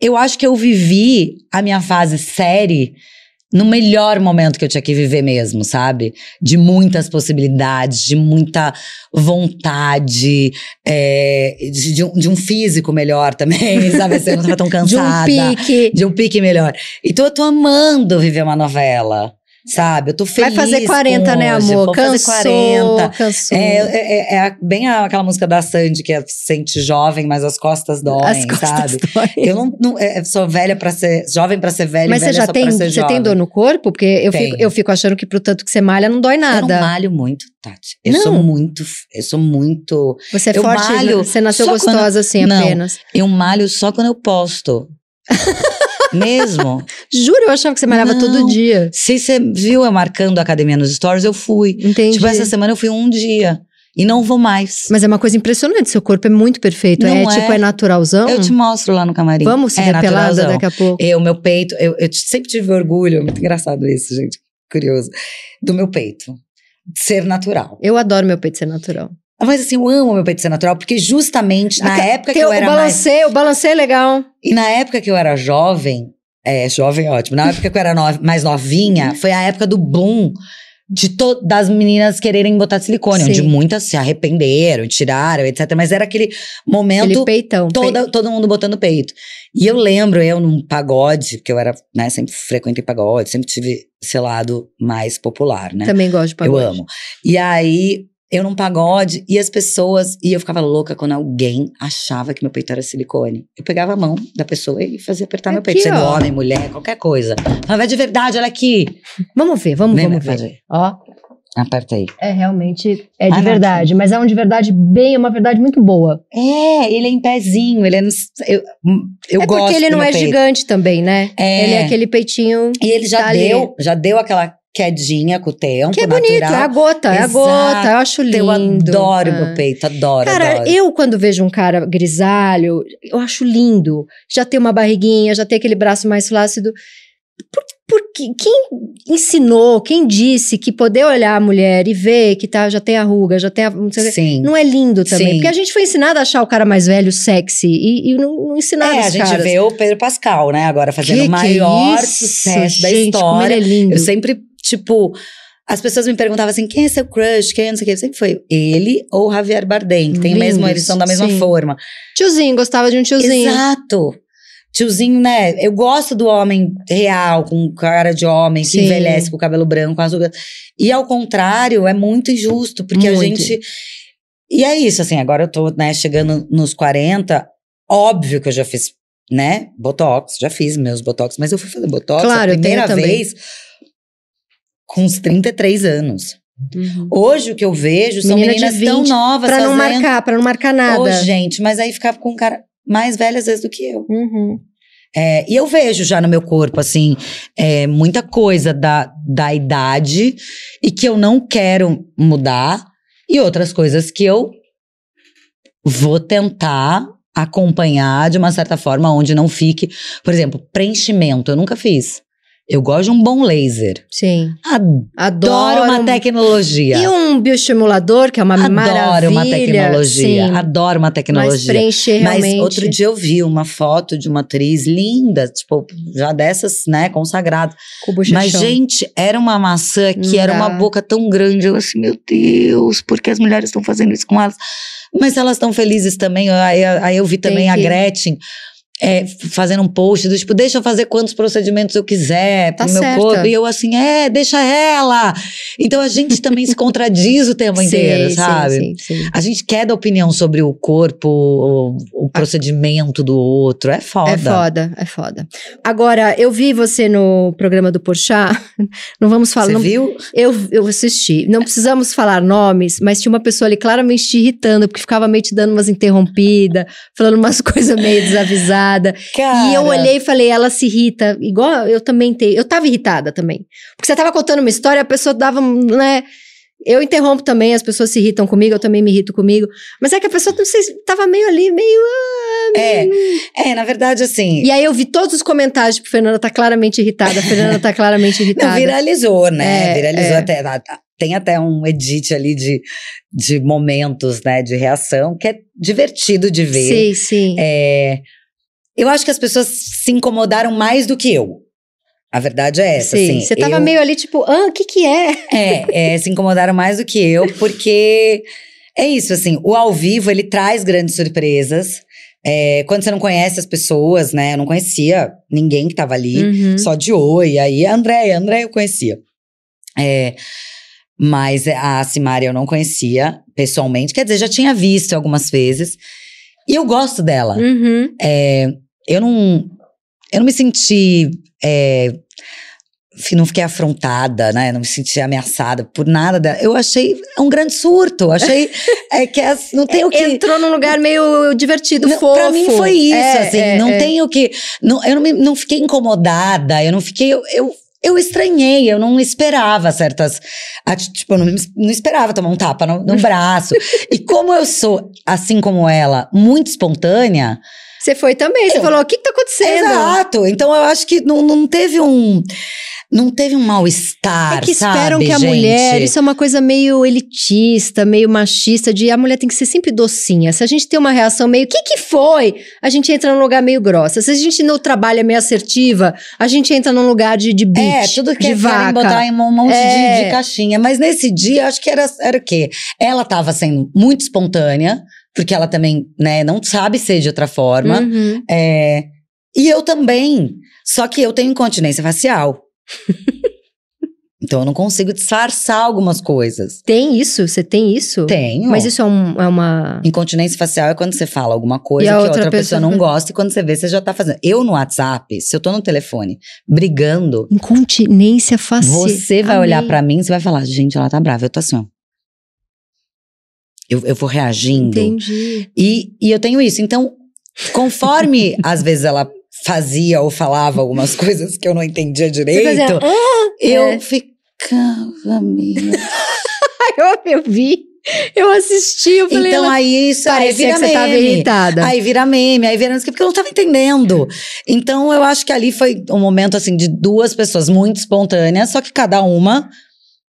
eu acho que eu vivi a minha fase série no melhor momento que eu tinha que viver mesmo, sabe? De muitas possibilidades, de muita vontade, é, de, de um, de um físico melhor também, sabe? Você não tava tão De um cansada pique. de um pique melhor. Então eu tô amando viver uma novela, sabe? Eu tô Vai feliz. fazer 40, com né, amor? Vou Cansou, fazer 40. cansou. É, é, é- é bem aquela música da Sandy que é sente jovem, mas as costas doem, As costas sabe? doem. Eu não, não- é, sou velha pra ser jovem pra ser velha, Mas e você velha já só tem, você jovem. tem dor no corpo? Porque eu fico, eu fico achando que pro tanto que você malha não dói Eu não nada. malho muito, Tati. Eu Não? sou muito, eu sou muito, Você é forte, malho você nasceu gostosa assim Não. apenas. eu malho só quando eu posto. Mesmo. Juro, eu achava que você malhava Não. todo dia. Se você viu eu marcando a academia nos stories, eu fui. Entendi. Tipo, essa semana eu fui um dia. E não vou mais. Mas é uma coisa impressionante, seu corpo é muito perfeito. Não é, é. tipo, é naturalzão? Eu te mostro lá no camarim. Vamos se é, pelada daqui a pouco. Eu, meu peito, eu, eu sempre tive orgulho, muito engraçado isso, gente, curioso, do meu peito. Ser natural. Eu adoro meu peito ser natural. Mas assim, eu amo meu peito ser natural, porque justamente na época que eu era mais. balanceio, o balanceio é legal. E na época que eu era jovem, é, jovem ótimo, na época que eu era no- mais novinha, foi a época do boom de to- das meninas quererem botar silicone, Sim. onde muitas se arrependeram, tiraram, etc. Mas era aquele momento Aquele peitão. Toda, todo mundo botando peito. E eu lembro, eu num pagode, porque eu era, né, sempre frequentei pagode, sempre tive esse lado mais popular, né? Também gosto de pagode. Eu amo. E aí, eu num pagode, e as pessoas, e eu ficava louca quando alguém achava que meu peito era silicone. Eu pegava a mão da pessoa e fazia apertar meu Aqui, peito, sendo ó. homem, mulher, qualquer coisa. Mas é de verdade, olha aqui. Vamos ver, vamos, Vem, vamos ver. Ó, Aperta aí. é realmente, é de Ah, não, verdade. Mas é um de verdade bem, é uma verdade muito boa. É, ele é em pezinho, ele é. No, eu eu é gosto porque ele não é peito. gigante também, né? É. Ele é aquele peitinho E ele já Tá ali. deu, já deu aquela quedinha com o tempo, que é bonito, é a natural. gota, é a Exato. gota. Eu acho lindo. Eu adoro Ah. meu peito, adoro, Cara, adoro. eu quando vejo um cara grisalho, eu acho lindo. Já tem uma barriguinha, já tem aquele braço mais flácido. Por, por que- quem ensinou, quem disse que poder olhar a mulher e ver que tá, já tem a ruga, já tem a. não sei. Não é lindo também. Sim. Porque a gente foi ensinado a achar o cara mais velho sexy e, e não, não ensinaram É, a gente caras. vê o Pedro Pascal, né, agora fazendo Que o que é maior isso, sucesso da gente, Como história. ele é lindo. Eu sempre, tipo, as pessoas me perguntavam assim, quem é seu crush, quem é não sei o quê. Sempre foi ele ou Javier Bardem, que tem o mesmo, Lindos, eles são da mesma sim. forma. Tiozinho, gostava de um tiozinho. Exato. Tiozinho, né? Eu gosto do homem real, com cara de homem, que Sim. envelhece com o cabelo branco, com as rugas. E ao contrário, é muito injusto, porque a Muito. gente. E é isso, assim, agora eu tô, né, chegando nos 40. Óbvio que eu já fiz, né? Botox, já fiz meus botox, mas eu fui fazer botox Claro, a primeira vez com uns 33 anos. Uhum. Hoje o que eu vejo são Menina meninas tão 20, novas Pra não fazendo. marcar, pra não marcar nada. Ô, gente, mas aí ficava com um cara mais velho às vezes do que eu. Uhum. É, e eu vejo já no meu corpo, assim, é, muita coisa da, da idade e que eu não quero mudar, e outras coisas que eu vou tentar acompanhar de uma certa forma, onde não fique. Por exemplo, preenchimento, eu nunca fiz. Eu gosto de um bom laser. Sim. Adoro Adoro. uma um- tecnologia. E um bioestimulador, que é uma maravilha. Adoro uma tecnologia. Adoro uma Mas tecnologia. preencher Mas realmente. outro dia eu vi uma foto de uma atriz linda, tipo, já dessas, né, consagrada. Mas, gente, era uma maçã que Não era uma dá. boca tão grande. Eu assim, meu Deus, por que as mulheres estão fazendo isso com elas? Mas elas estão felizes também. Aí, aí eu vi também a Gretchen. É, fazendo um post do tipo, deixa eu fazer quantos procedimentos eu quiser pro Tá meu certa. corpo. E eu assim, é, deixa ela. Então a gente também se contradiz o tempo Sim, inteiro, sabe? Sim, sim. A gente quer dar opinião sobre o corpo, o, o procedimento do outro. É foda. É foda, é foda. Agora, eu vi você no programa do Porchat. Não vamos falar. Você não- viu? Eu, eu assisti. Não precisamos falar nomes, mas tinha uma pessoa ali claramente te irritando, porque ficava meio te dando umas interrompidas, falando umas coisas meio desavisadas. Cara. E eu olhei e falei, ela se irrita, igual eu também tenho. Eu tava irritada também. Porque você tava contando uma história, a pessoa dava, né? Eu interrompo também, as pessoas se irritam comigo, eu também me irrito comigo. Mas é que a pessoa, não sei, tava meio ali, meio. ah, É, é, na verdade, assim. E aí eu vi todos os comentários, tipo, Fernanda tá claramente irritada, a Fernanda tá claramente irritada. Não, viralizou, né? É, viralizou é. até. a- a- Tem até um edit ali de, de momentos, né, de reação, que é divertido de ver. Sim, sim. É, eu acho que as pessoas se incomodaram mais do que eu. A verdade é essa, Sim, assim. você tava eu- meio ali, tipo, ah, o que que é? É, é, se incomodaram mais do que eu, porque é isso, assim, o ao vivo ele traz grandes surpresas. É, quando você não conhece as pessoas, né? Eu não conhecia ninguém que tava ali, Uhum. só de oi. Aí a Andréia, a Andréia eu conhecia. É, mas a Simária eu não conhecia pessoalmente, quer dizer, já tinha visto algumas vezes. E eu gosto dela. Uhum. É, eu não eu não me senti é, não fiquei afrontada, né? Não me senti ameaçada por nada. Eu achei um grande surto. Achei é, que as, não tem o que. Entrou num lugar meio divertido, não, fofo. Pra mim foi isso, é, assim. É, não é. tenho que. Não, eu não, me, não fiquei incomodada, eu não fiquei. Eu, eu, eu estranhei, eu não esperava certas. Tipo, eu não, não esperava tomar um tapa no, no braço. e como eu sou, assim como ela, muito espontânea. Você foi também, você eu, falou: o que, que tá acontecendo? Exato. Então eu acho que não, não teve um não teve um mal-estar. É que esperam sabe, que a gente? mulher, isso é uma coisa meio elitista, meio machista, de a mulher tem que ser sempre docinha. Se a gente tem uma reação meio, o que que foi? A gente entra num lugar meio grossa. Se a gente no trabalho é meio assertiva, a gente entra num lugar de, de beat, É, tudo que de vaca. botar em um monte é. de, de caixinha. Mas nesse dia, acho que era, era o quê? Ela tava sendo muito espontânea, porque ela também, né, não sabe ser de outra forma. Uhum. É, e eu também. Só que eu tenho incontinência facial. Então eu não consigo disfarçar algumas coisas. Tem isso? Você tem isso? Tenho. Mas isso é, um, é, uma. Incontinência facial é quando você fala alguma coisa que a outra outra pessoa, pessoa- não gosta e quando você vê, você já tá fazendo. Eu no WhatsApp, se eu tô no telefone brigando, Incontinência facial. você vai olhar pra mim e você vai falar: gente, ela tá brava. Eu tô assim, ó. Eu, eu vou reagindo. Entendi. E, e eu tenho isso. Então, conforme às vezes ela fazia ou falava algumas coisas que eu não entendia direito, fazia, "Ah!" eu É. ficava meio. eu, eu vi. Eu assisti, eu falei. Então ela- aí isso aí vira que você tava meme. irritada. Aí vira meme, aí vira não sei porque eu não tava entendendo. Então eu acho que ali foi um momento assim de duas pessoas muito espontâneas, só que cada uma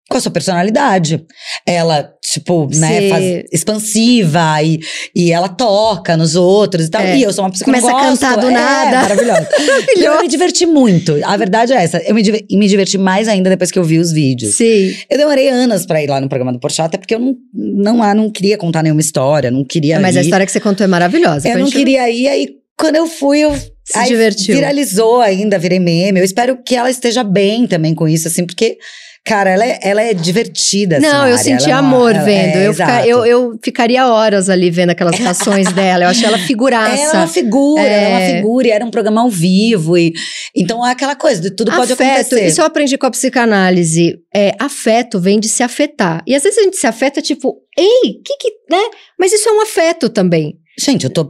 com a sua personalidade. Ela, tipo, né, faz expansiva e, e ela toca nos outros e tal. É. E eu sou uma pessoa que Começa não a cantar do É, nada. Maravilhosa. Eu me diverti muito. A verdade é essa. Eu me, me diverti mais ainda depois que eu vi os vídeos. Sim. Eu demorei anos pra ir lá no programa do Porchat, até porque eu não, não, não queria contar nenhuma história, não queria Mas a ir. história que você contou é maravilhosa. Eu não a queria ir, aí quando eu fui, eu. Se divertiu. Viralizou ainda, virei meme. Eu espero que ela esteja bem também com isso, assim, porque, cara, ela é, ela é divertida. assim, Não, eu área. senti Ela é amor ela- vendo. é, eu, fica- eu, eu ficaria horas ali vendo aquelas reações dela. Eu achei ela figuraça. Ela é uma figura, ela é uma É. figura, e era um programa ao vivo. E, então é aquela coisa, de tudo pode afeto, acontecer. isso eu aprendi com a psicanálise. É, afeto vem de se afetar. E às vezes a gente se afeta, tipo, ei, que que, né? Mas isso é um afeto também. Gente, eu tô,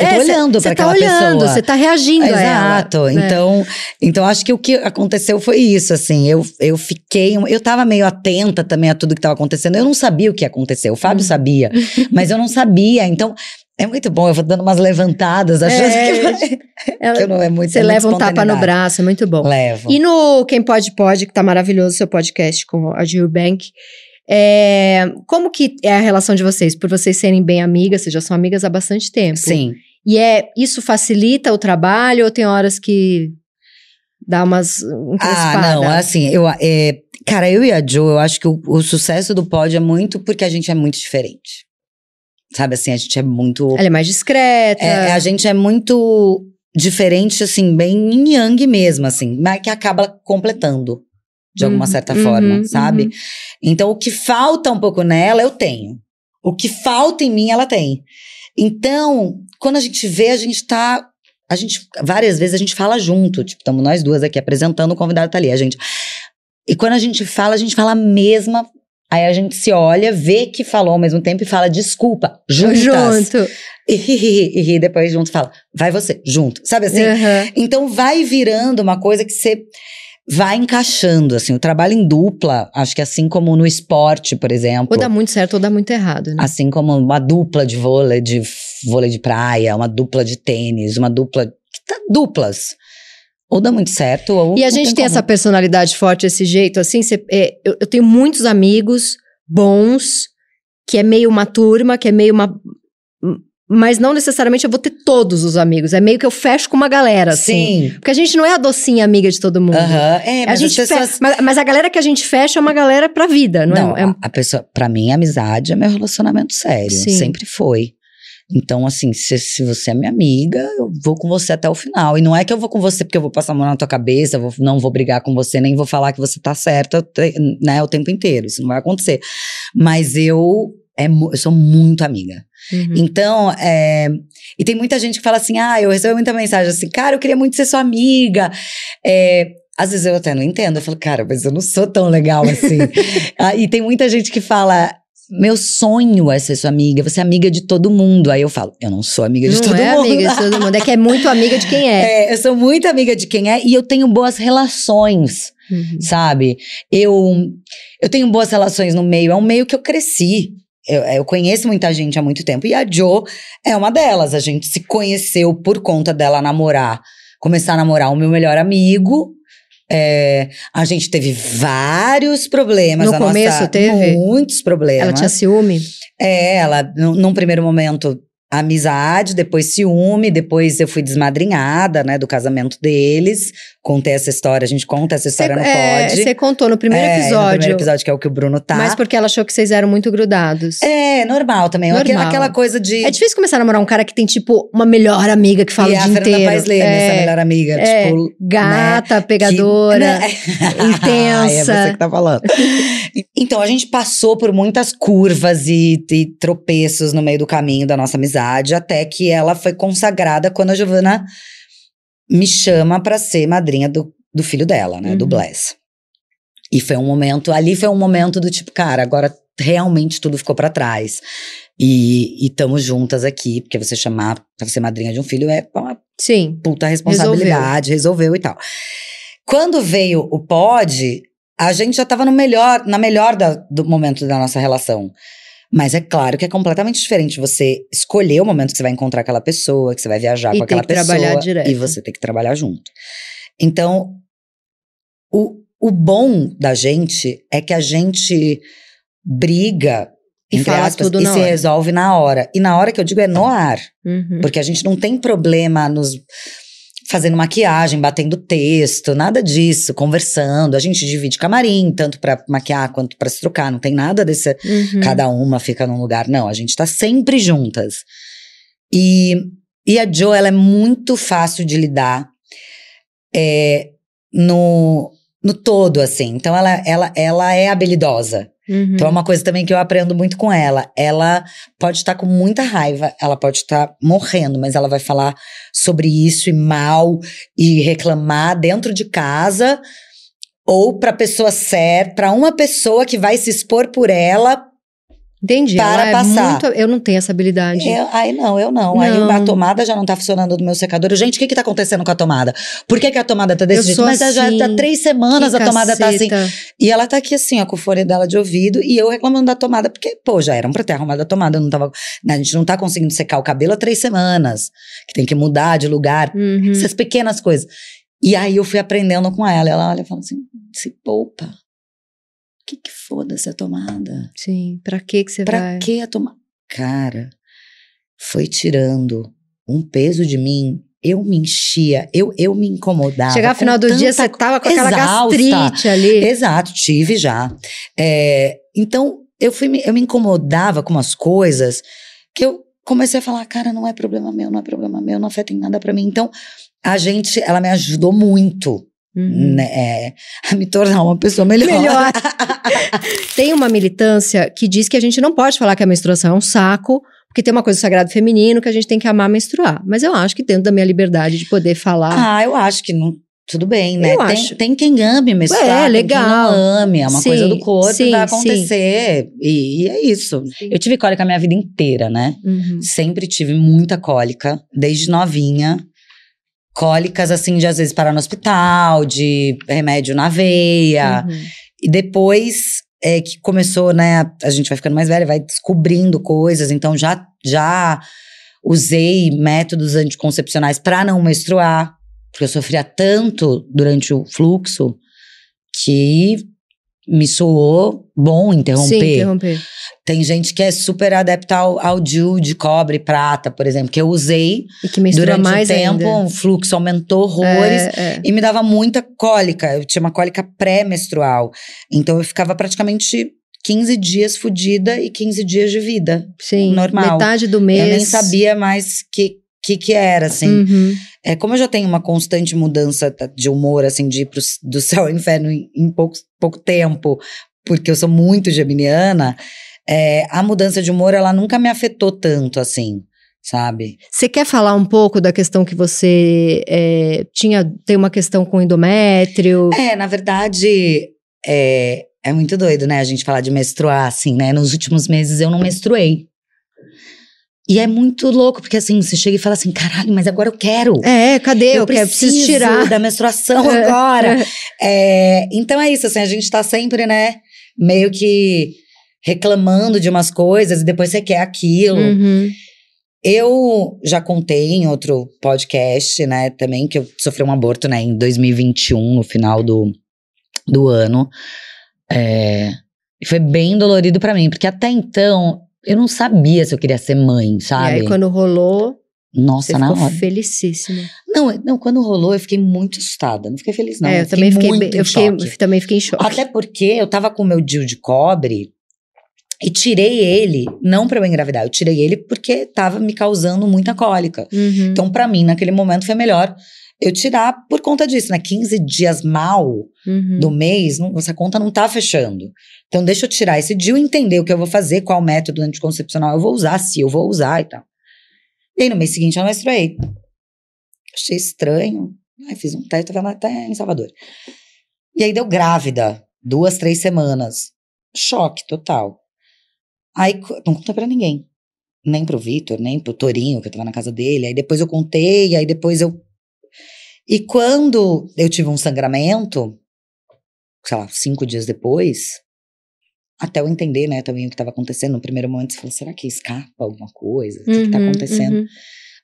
eu tô É, cê- olhando pra tá aquela olhando, pessoa. Você tá reagindo a ela. Exato. né? Então, então acho que o que aconteceu foi isso, assim. Eu, eu fiquei, eu tava meio atenta também a tudo que tava acontecendo. Eu não sabia o que ia acontecer. O Fábio Hum. sabia, mas eu não sabia. Então, é muito bom. Eu vou dando umas levantadas, achando É, que, vai- Ela- que eu não é muito. Você é leva um tapa no braço, é muito bom. Levo. E no Quem Pode Pode, que tá maravilhoso o seu podcast com a Jill Bank, é, como que é a relação de vocês? Por vocês serem bem amigas, vocês já são amigas há bastante tempo. Sim. E é, isso facilita o trabalho ou tem horas que dá umas? Ah, não, assim, eu, é, cara, eu e a Jo, eu acho que o, o sucesso do pod é muito porque a gente é muito diferente. Sabe assim, a gente é muito. Ela é mais discreta. É, a gente é muito diferente, assim, bem yin yang mesmo, assim, mas que acaba completando, de alguma Uhum, certa uhum, forma, sabe? uhum. Então, o que falta um pouco nela, eu tenho. O que falta em mim, ela tem. Então, quando a gente vê, a gente tá. A gente, várias vezes a gente fala junto, tipo, estamos nós duas aqui apresentando, o convidado tá ali, a gente. E quando a gente fala, a gente fala a mesma. Aí a gente se olha, vê que falou ao mesmo tempo e fala desculpa, juntas. Junto. E ri, ri, e ri, depois junto fala, vai você, junto. Sabe assim? Aham. Então vai virando uma coisa que você vai encaixando, assim. O trabalho em dupla, acho que assim como no esporte, por exemplo. Ou dá muito certo ou dá muito errado, né? Assim como uma dupla de vôlei, de vôlei de praia, uma dupla de tênis, uma dupla. tá, Duplas. Ou dá muito certo, ou. E a gente tem como. essa personalidade forte, esse jeito, assim, cê- é, eu, eu tenho muitos amigos bons, que é meio uma turma, que é meio uma. Mas não necessariamente eu vou ter todos os amigos. É meio que eu fecho com uma galera, assim. Sim. Porque a gente não é a docinha amiga de todo mundo. Aham. É, a mas gente as pessoas. fe- mas, mas a galera que a gente fecha é uma galera pra vida, não, Não, é? é a, a pessoa, pra mim, a amizade é meu relacionamento sério. Sim. Sempre foi. Então, assim, se, se você é minha amiga, eu vou com você até o final. E não é que eu vou com você porque eu vou passar a mão na tua cabeça, vou- não vou brigar com você, nem vou falar que você tá certa né, o tempo inteiro. Isso não vai acontecer. Mas eu, é, eu sou muito amiga. Uhum. Então, é, e tem muita gente que fala assim: ah, eu recebo muita mensagem assim, cara, eu queria muito ser sua amiga. É, às vezes eu até não entendo. Eu falo, cara, mas eu não sou tão legal assim. ah, e tem muita gente que fala, meu sonho é ser sua amiga, você é amiga de todo mundo. Aí eu falo, eu não sou amiga de não todo é mundo. amiga de todo mundo, é que é muito amiga de quem é. É, eu sou muito amiga de quem é e eu tenho boas relações, Uhum. sabe? Eu, eu tenho boas relações no meio, é um meio que eu cresci. Eu, eu conheço muita gente há muito tempo. E a Jo é uma delas. A gente se conheceu por conta dela namorar, começar a namorar o meu melhor amigo. É, a gente teve vários problemas. No começo nossa, teve? Muitos problemas. Ela tinha ciúme? É, ela, num, num primeiro momento, amizade, depois ciúme, depois eu fui desmadrinhada, né, do casamento deles. Contei essa história, a gente conta essa história no é, Pod. Você contou no primeiro É, episódio. No primeiro episódio, que é o que o Bruno tá. Mas porque ela achou que vocês eram muito grudados. É, normal também. Normal. Aquela, aquela coisa de. É difícil começar a namorar um cara que tem, tipo, uma melhor amiga que fala e o a dia Fernanda inteiro. Paes Leme, essa é, melhor amiga, é, tipo. gata, pegadora, né? intensa. é você que tá falando. então, a gente passou por muitas curvas e, e tropeços no meio do caminho da nossa amizade, até que ela foi consagrada quando a Giovana me chama pra ser madrinha do, do filho dela, né? Do Uhum. Bless. E foi um momento, ali foi um momento do tipo, cara, agora realmente tudo ficou pra trás. E estamos juntas aqui, porque você chamar pra ser madrinha de um filho é uma Sim. puta responsabilidade, resolveu. e tal. Quando veio o pod, a gente já tava no melhor, na melhor da- do momento da nossa relação. Mas é claro que é completamente diferente você escolher o momento que você vai encontrar aquela pessoa, que você vai viajar E com aquela pessoa direto. e você ter que trabalhar junto. Então, o, o bom da gente é que a gente briga E entre fala aspas, tudo e se hora. resolve na hora. E na hora que eu digo é no ar. Uhum. Porque a gente não tem problema nos fazendo maquiagem, batendo texto, nada disso, conversando. A gente divide camarim, tanto pra maquiar quanto pra se trocar. Não tem nada desse. Uhum. Cada uma fica num lugar. Não, a gente tá sempre juntas. E, e a Jo, ela é muito fácil de lidar é, no, no todo, assim. Então, ela, ela, ela é habilidosa. Uhum. Então é uma coisa também que eu aprendo muito com ela. Ela pode estar com muita raiva, ela pode estar morrendo, mas ela vai falar sobre isso e mal e reclamar dentro de casa ou para pessoa certa, para uma pessoa que vai se expor por ela. Entendi. para ela é passar. muito- eu não tenho essa habilidade. Eu, ai, não, eu não. Aí Não. a tomada já não tá funcionando do meu secador. Gente, o que que tá acontecendo com a tomada? Por que, que a tomada tá desse Eu jeito? Mas já assim. há três semanas a tomada tá assim. caceta. E ela tá aqui assim, ó, com o fone dela de ouvido, e eu reclamando da tomada, porque, pô, já eram pra ter arrumado a tomada, não tava. né, a gente não tá conseguindo secar o cabelo há três semanas, que tem que mudar de lugar, Uhum. essas pequenas coisas. E aí eu fui aprendendo com ela, ela olha e fala assim: se poupa. Que que foda-se a tomada? Sim. Pra que que você Pra vai? que a tomada? Cara, foi tirando um peso de mim. Eu me enchia, eu, eu me incomodava. Chegar no final do dia, você tava com aquela exausta. gastrite ali. Exato, tive já. É, então, eu, fui, eu me incomodava com umas coisas que eu comecei a falar, cara, não é problema meu, não é problema meu, não afeta em nada pra mim. Então, a gente, ela me ajudou muito Uhum. né, é, me tornar uma pessoa melhor. Melhor. Tem uma militância que diz que a gente não pode falar que a menstruação é um saco, porque tem uma coisa do sagrado feminino que a gente tem que amar menstruar. Mas eu acho que dentro da minha liberdade de poder falar. ah, eu acho que não. Tudo bem, né? Eu tem, acho. tem quem ame menstruar, É, tem legal. quem não ame, é uma Sim, coisa do corpo, sim, vai acontecer. E, e é isso. Eu tive cólica a minha vida inteira, né? Uhum. Sempre tive muita cólica, desde novinha. Cólicas, assim, de às vezes parar no hospital, de remédio na veia. Uhum. E depois é que começou, né? A gente vai ficando mais velha, vai descobrindo coisas. Então já, já usei métodos anticoncepcionais para não menstruar, porque eu sofria tanto durante o fluxo que me soou bom interromper. Sim, interromper. Tem gente que é super adepta ao, ao DIU de cobre e prata, por exemplo, que eu usei E que durante mais o tempo, ainda. o fluxo aumentou horrores. É, é. E me dava muita cólica. Eu tinha uma cólica pré-menstrual. Então eu ficava praticamente 15 dias fodida e 15 dias de vida. Sim, normal. metade do mês. Eu nem sabia mais que que que era, assim. Uhum. É, como eu já tenho uma constante mudança de humor, assim, de ir pro, do céu ao inferno em, em pouco, pouco tempo, porque eu sou muito geminiana, é, a mudança de humor, ela nunca me afetou tanto, assim. sabe? Você quer falar um pouco da questão que você é, tinha, tem uma questão com endométrio? É, na verdade, é, é muito doido, né? A gente falar de menstruar, assim, né? Nos últimos meses eu não menstruei. E é muito louco, porque assim, você chega e fala assim, caralho, mas agora eu quero. É, cadê? Eu, Eu quero, preciso preciso tirar. da menstruação É, agora. É, então é isso, assim, a gente tá sempre, né, meio que reclamando de umas coisas e depois você quer aquilo. Uhum. Eu já contei em outro podcast, né, também, que eu sofri um aborto, né, em 2021, no final do, do ano. É, e foi bem dolorido pra mim, porque até então eu não sabia se eu queria ser mãe, E sabe? aí, quando rolou, Nossa, você na ficou hora. felicíssima. Não, não, quando rolou, eu fiquei muito assustada. Não fiquei feliz, não. é, eu, também fiquei, bem- eu em fiquei, também fiquei em choque. Até porque eu tava com o meu DIU de cobre e tirei ele, não pra eu engravidar, eu tirei ele porque tava me causando muita cólica. Uhum. Então, pra mim, naquele momento foi melhor eu tirar por conta disso, né? 15 dias mal Uhum. do mês, não- essa conta não tá fechando. Então, deixa eu tirar esse DIU e entender o que eu vou fazer, qual método anticoncepcional eu vou usar, se eu vou usar e tal. E aí, no mês seguinte, eu menstruei. Achei estranho. Aí, fiz um teste, tava até em Salvador. E aí, deu grávida. Duas, três semanas. Choque total. Aí, não contei pra ninguém. Nem pro Vitor, nem pro Torinho, que eu tava na casa dele. Aí, depois eu contei, aí depois eu... E quando eu tive um sangramento, sei lá, cinco dias depois, até eu entender, né, também o que estava acontecendo. No primeiro momento, você falou, será que escapa alguma coisa? O que, que tá Uhum, acontecendo? uhum.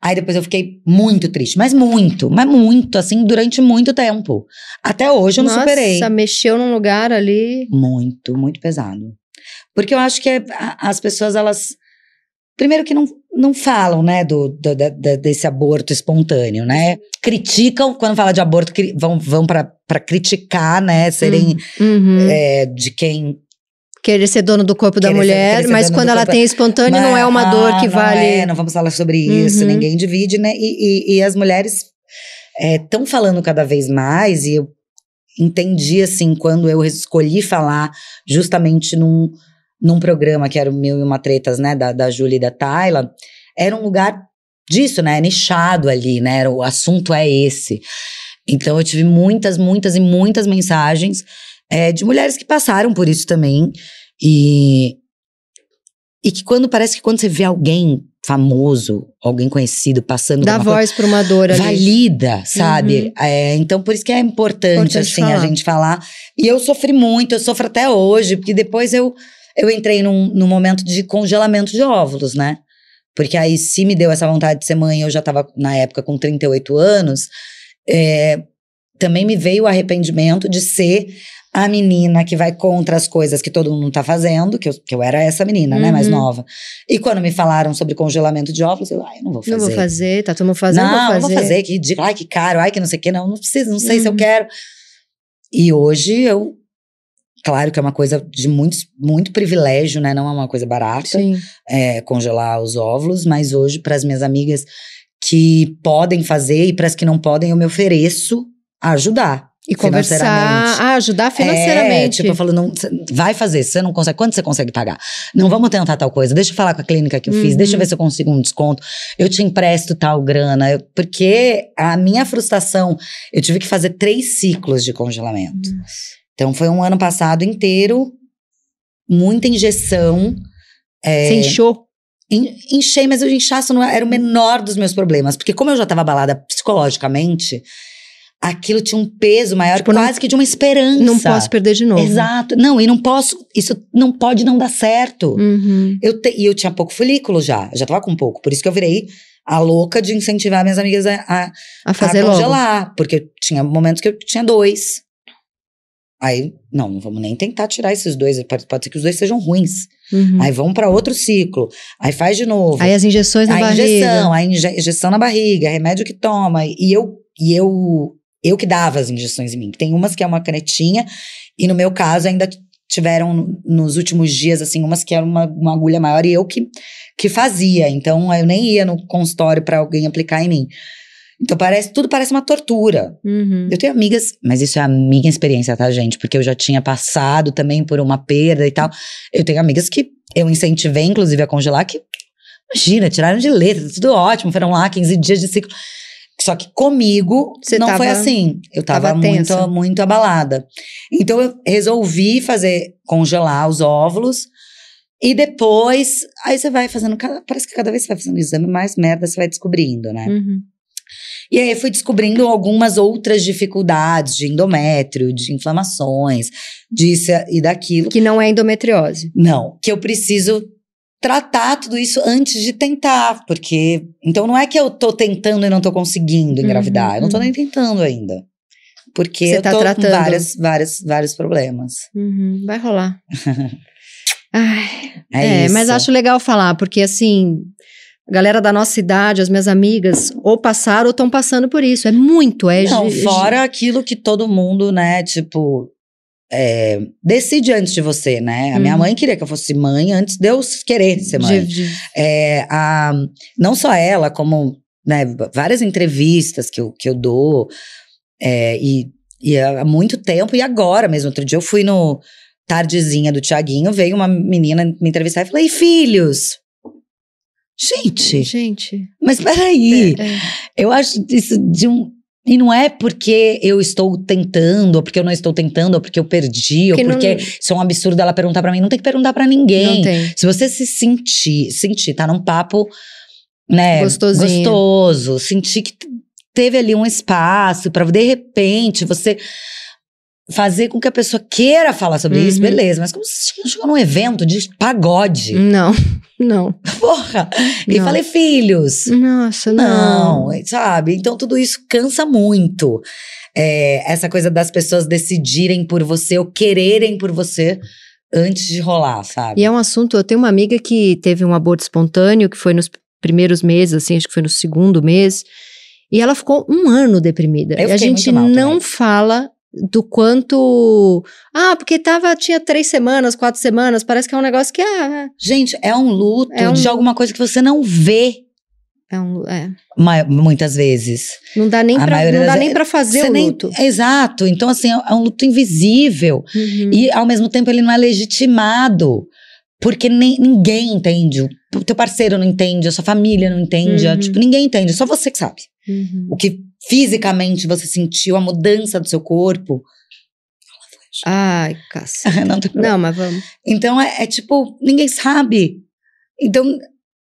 Aí depois eu fiquei muito triste, mas muito, mas muito, assim, durante muito tempo. Até hoje eu não Nossa, superei. mexeu num lugar ali. Muito, muito pesado. Porque eu acho que é- as pessoas, elas. Primeiro que não, não falam, né, do, do- da- desse aborto espontâneo, né? Criticam, quando fala de aborto, vão, vão pra pra criticar, né? Serem Uhum. é, de quem Querer ser dono do corpo da Querer mulher, ser mas quando do ela corpo- tem espontâneo, não é uma dor ah, que não vale. É, não vamos falar sobre isso, Uhum. ninguém divide, né? E, e, e as mulheres estão falando cada vez mais, e eu entendi, assim, quando eu escolhi falar justamente num, num programa que era o Mil e Uma Tretas, né, da, da Júlia e da Tayla, era um lugar disso, né, nichado ali, né, era, o assunto é esse. Então eu tive muitas, muitas e muitas mensagens é, de mulheres que passaram por isso também, e e que quando parece que quando você vê alguém famoso, alguém conhecido passando Dá voz pra uma dor ali. valida, sabe? Uhum. É, então por isso que é importante, Importante assim falar. a gente falar. E eu sofri muito, eu sofro até hoje, porque depois eu eu entrei num, num momento de congelamento de óvulos, né? Porque aí se me deu essa vontade de ser mãe, eu já tava na época com 38 anos, é, também me veio o arrependimento de ser a menina que vai contra as coisas que todo mundo tá fazendo, que eu, que eu era essa menina, né, mais Uhum. nova. E quando me falaram sobre congelamento de óvulos, eu, ai, não vou fazer. Não vou fazer, tá todo mundo fazendo, não, vou não fazer. vou fazer, que ridículo, ai, que caro, ai, que não sei o que, não, não precisa, não sei se eu Uhum. quero. E hoje eu, claro que é uma coisa de muito, muito privilégio, né, não é uma coisa barata, é, congelar os óvulos, mas hoje, para as minhas amigas que podem fazer e para as que não podem, eu me ofereço a ajudar. E conversar, financeiramente. ah, ajudar É, financeiramente. tipo, eu falo, não, vai fazer, você não consegue, quanto você consegue pagar? Não, vamos tentar tal coisa, deixa eu falar com a clínica que eu fiz, Uhum. deixa eu ver se eu consigo um desconto, eu te empresto tal grana, eu- porque a minha frustração, eu tive que fazer três ciclos de congelamento. Então, foi um ano passado inteiro, muita injeção, é, Você inchou. En- Enchei, mas o inchaço não era o menor dos meus problemas. Porque como eu já estava abalada psicologicamente, aquilo tinha um peso maior, Tipo, não- quase que de uma esperança. Não posso perder de novo. Exato. Não, e não posso, isso não pode não dar certo. Uhum. Eu te- e eu tinha pouco folículo já, já tava com pouco. Por isso que eu virei a louca de incentivar minhas amigas a, a, A fazer a logo. congelar. Porque eu tinha momentos que eu tinha dois. Aí, não, não vamos nem tentar tirar esses dois. Pode, pode ser que os dois sejam ruins. Uhum. Aí vamos para outro ciclo. Aí faz de novo. Aí as injeções na a barriga. injeção, a inje- injeção na barriga, remédio que toma. E eu, e eu, eu que dava as injeções em mim. Tem umas que é uma canetinha, e no meu caso ainda tiveram nos últimos dias, assim, umas que eram uma, uma agulha maior e eu que, que fazia. Então eu nem ia no consultório para alguém aplicar em mim. Então parece, tudo parece uma tortura. Uhum. Eu tenho amigas, mas isso é a minha experiência, tá, gente? Porque eu já tinha passado também por uma perda e tal. Eu tenho amigas que eu incentivei, inclusive, a congelar, que Imagina, tiraram de letra, tudo ótimo, foram lá 15 dias de ciclo. Só que comigo Você não tava- foi assim. Eu tava, tava muito, tensa. muito abalada. Então eu resolvi fazer congelar os óvulos. E depois, aí você vai fazendo, parece que cada vez que você vai fazendo exame, mais merda você vai descobrindo, né? Uhum. E aí eu fui descobrindo algumas outras dificuldades de endométrio, de inflamações, disso e daquilo. Que não é endometriose. Não, que eu preciso tratar tudo isso antes de tentar, porque então não é que eu tô tentando e não tô conseguindo engravidar, Uhum, eu não tô uhum. nem tentando ainda. Porque Você eu tá tô tratando. com várias, várias, vários problemas. Uhum, Vai rolar. Ai, É, É, isso. mas acho legal falar, porque assim, a galera da nossa idade, as minhas amigas, ou passaram ou estão passando por isso. É muito, é. Não, fora aquilo que todo mundo, né, tipo, é, decide antes de você, né? A minha Uhum. mãe queria que eu fosse mãe antes de eu querer ser mãe. de- de- É, a, não só ela, como né, várias entrevistas que eu, que eu dou, é, e, e há muito tempo, e agora mesmo. Outro dia eu fui no Tardezinha do Tiaguinho, veio uma menina me entrevistar e falei: filhos. Gente, Gente. mas peraí, é, é. eu acho isso de um. E não é porque eu estou tentando, ou porque eu não estou tentando, ou porque eu perdi, Porque ou não- porque isso é um absurdo ela perguntar pra mim. Não tem que perguntar pra ninguém. Não tem. Se você se sentir, sentir, tá num papo, né, Gostosinho. gostoso, sentir que teve ali um espaço pra de repente você fazer com que a pessoa queira falar sobre isso, Uhum. beleza, mas como você chegou num evento de pagode, Não, não. porra, e Não. falei filhos. Nossa, não. Não, sabe? Então tudo isso cansa muito. É, essa coisa das pessoas decidirem por você ou quererem por você antes de rolar, sabe? E é um assunto, eu tenho uma amiga que teve um aborto espontâneo, que foi nos primeiros meses, assim, acho que foi no segundo mês, e ela ficou um ano deprimida. Eu e a gente muito mal não fala do quanto. Ah, porque tava, tinha três semanas, quatro semanas, parece que é um negócio que ah, Gente, é um luto É um- de alguma coisa que você não vê é um. É. ma- muitas vezes. Não dá nem A pra, maioria não dá das- nem pra fazer o nem- luto. Exato. Então, assim, é é um luto invisível. Uhum. E, ao mesmo tempo, ele não é legitimado. Porque nem, ninguém entende. O teu parceiro não entende, a sua família não entende. Uhum. Tipo, ninguém entende. Só você que sabe. Uhum. O que fisicamente você sentiu, a mudança do seu corpo. Ai, cacete. não. Não, mas vamos. Então, é, é tipo, ninguém sabe. Então,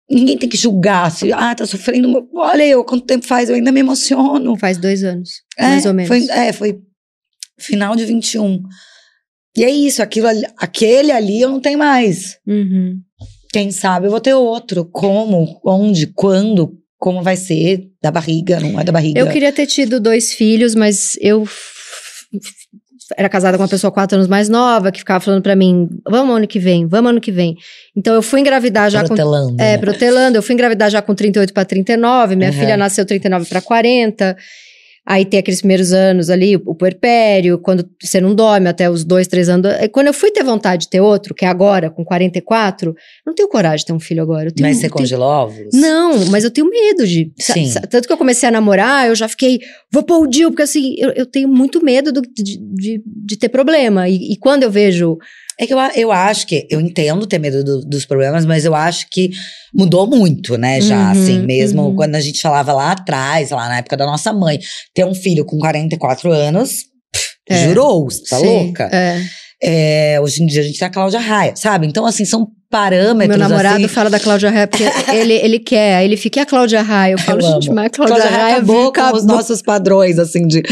ninguém tem que julgar. Se, ah, tá sofrendo. Olha eu, quanto tempo faz? Eu ainda me emociono. Faz dois anos, É, mais ou menos. Foi, é, foi final de 21. E é isso, aquilo aquele ali eu não tenho mais. Uhum. Quem sabe eu vou ter outro. Como, onde, quando, como vai ser, da barriga, não é da barriga. Eu queria ter tido dois filhos, mas eu era casada com uma pessoa quatro anos mais nova que ficava falando pra mim: vamos ano que vem, vamos ano que vem. Então eu fui engravidar já com. Protelando, É, né? protelando. Eu fui engravidar já com 38 para 39, minha Uhum. filha nasceu 39 para 40. Aí tem aqueles primeiros anos ali, o, puerpério, quando você não dorme até os dois, três anos. Quando eu fui ter vontade de ter outro, que é agora, com 44, eu não tenho coragem de ter um filho agora. Tenho, Mas você tenho- congelou óvulos? não, mas eu tenho medo de. Sim. Tanto que eu comecei a namorar, eu já fiquei, vou pôr o Dil, porque assim, eu, eu tenho muito medo do- de, de, de ter problema. E, e quando eu vejo. É que eu, eu acho que, eu entendo ter medo do- dos problemas, mas eu acho que mudou muito, né, já, Uhum, assim, mesmo uhum. quando a gente falava lá atrás, lá na época da nossa mãe, ter um filho com 44 anos, pff, É. jurou, tá Sim, louca? É. É, hoje em dia a gente tem a Cláudia Raia, sabe? Então, assim, são parâmetros, Meu namorado assim, fala da Cláudia Raia, porque ele, ele quer, ele fica, e a Cláudia Raia? Eu falo, Eu gente, amo. mas a Cláudia, Cláudia Raia Raia acabou com acabou. os nossos padrões, assim, de,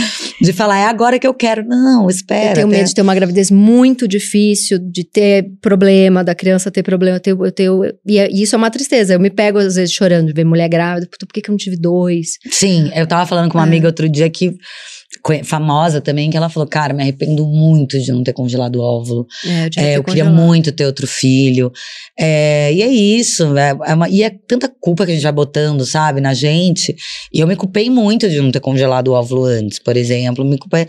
de falar, é agora que eu quero. Não, espera. Eu tenho até- medo de ter uma gravidez muito difícil, de ter problema, da criança ter problema. Eu tenho, eu tenho, e, é- e isso é uma tristeza. Eu me pego, às vezes, chorando de ver mulher grávida. Puta, por que, que eu não tive dois? Sim, eu tava falando com uma É. amiga outro dia que famosa também, que ela falou, cara, me arrependo muito de não ter congelado o óvulo. É, eu, É, eu queria muito ter outro filho. É, e é isso, é, é uma- e é tanta culpa que a gente vai botando, sabe, na gente. E eu me culpei muito de não ter congelado o óvulo antes, por exemplo. Me culpei.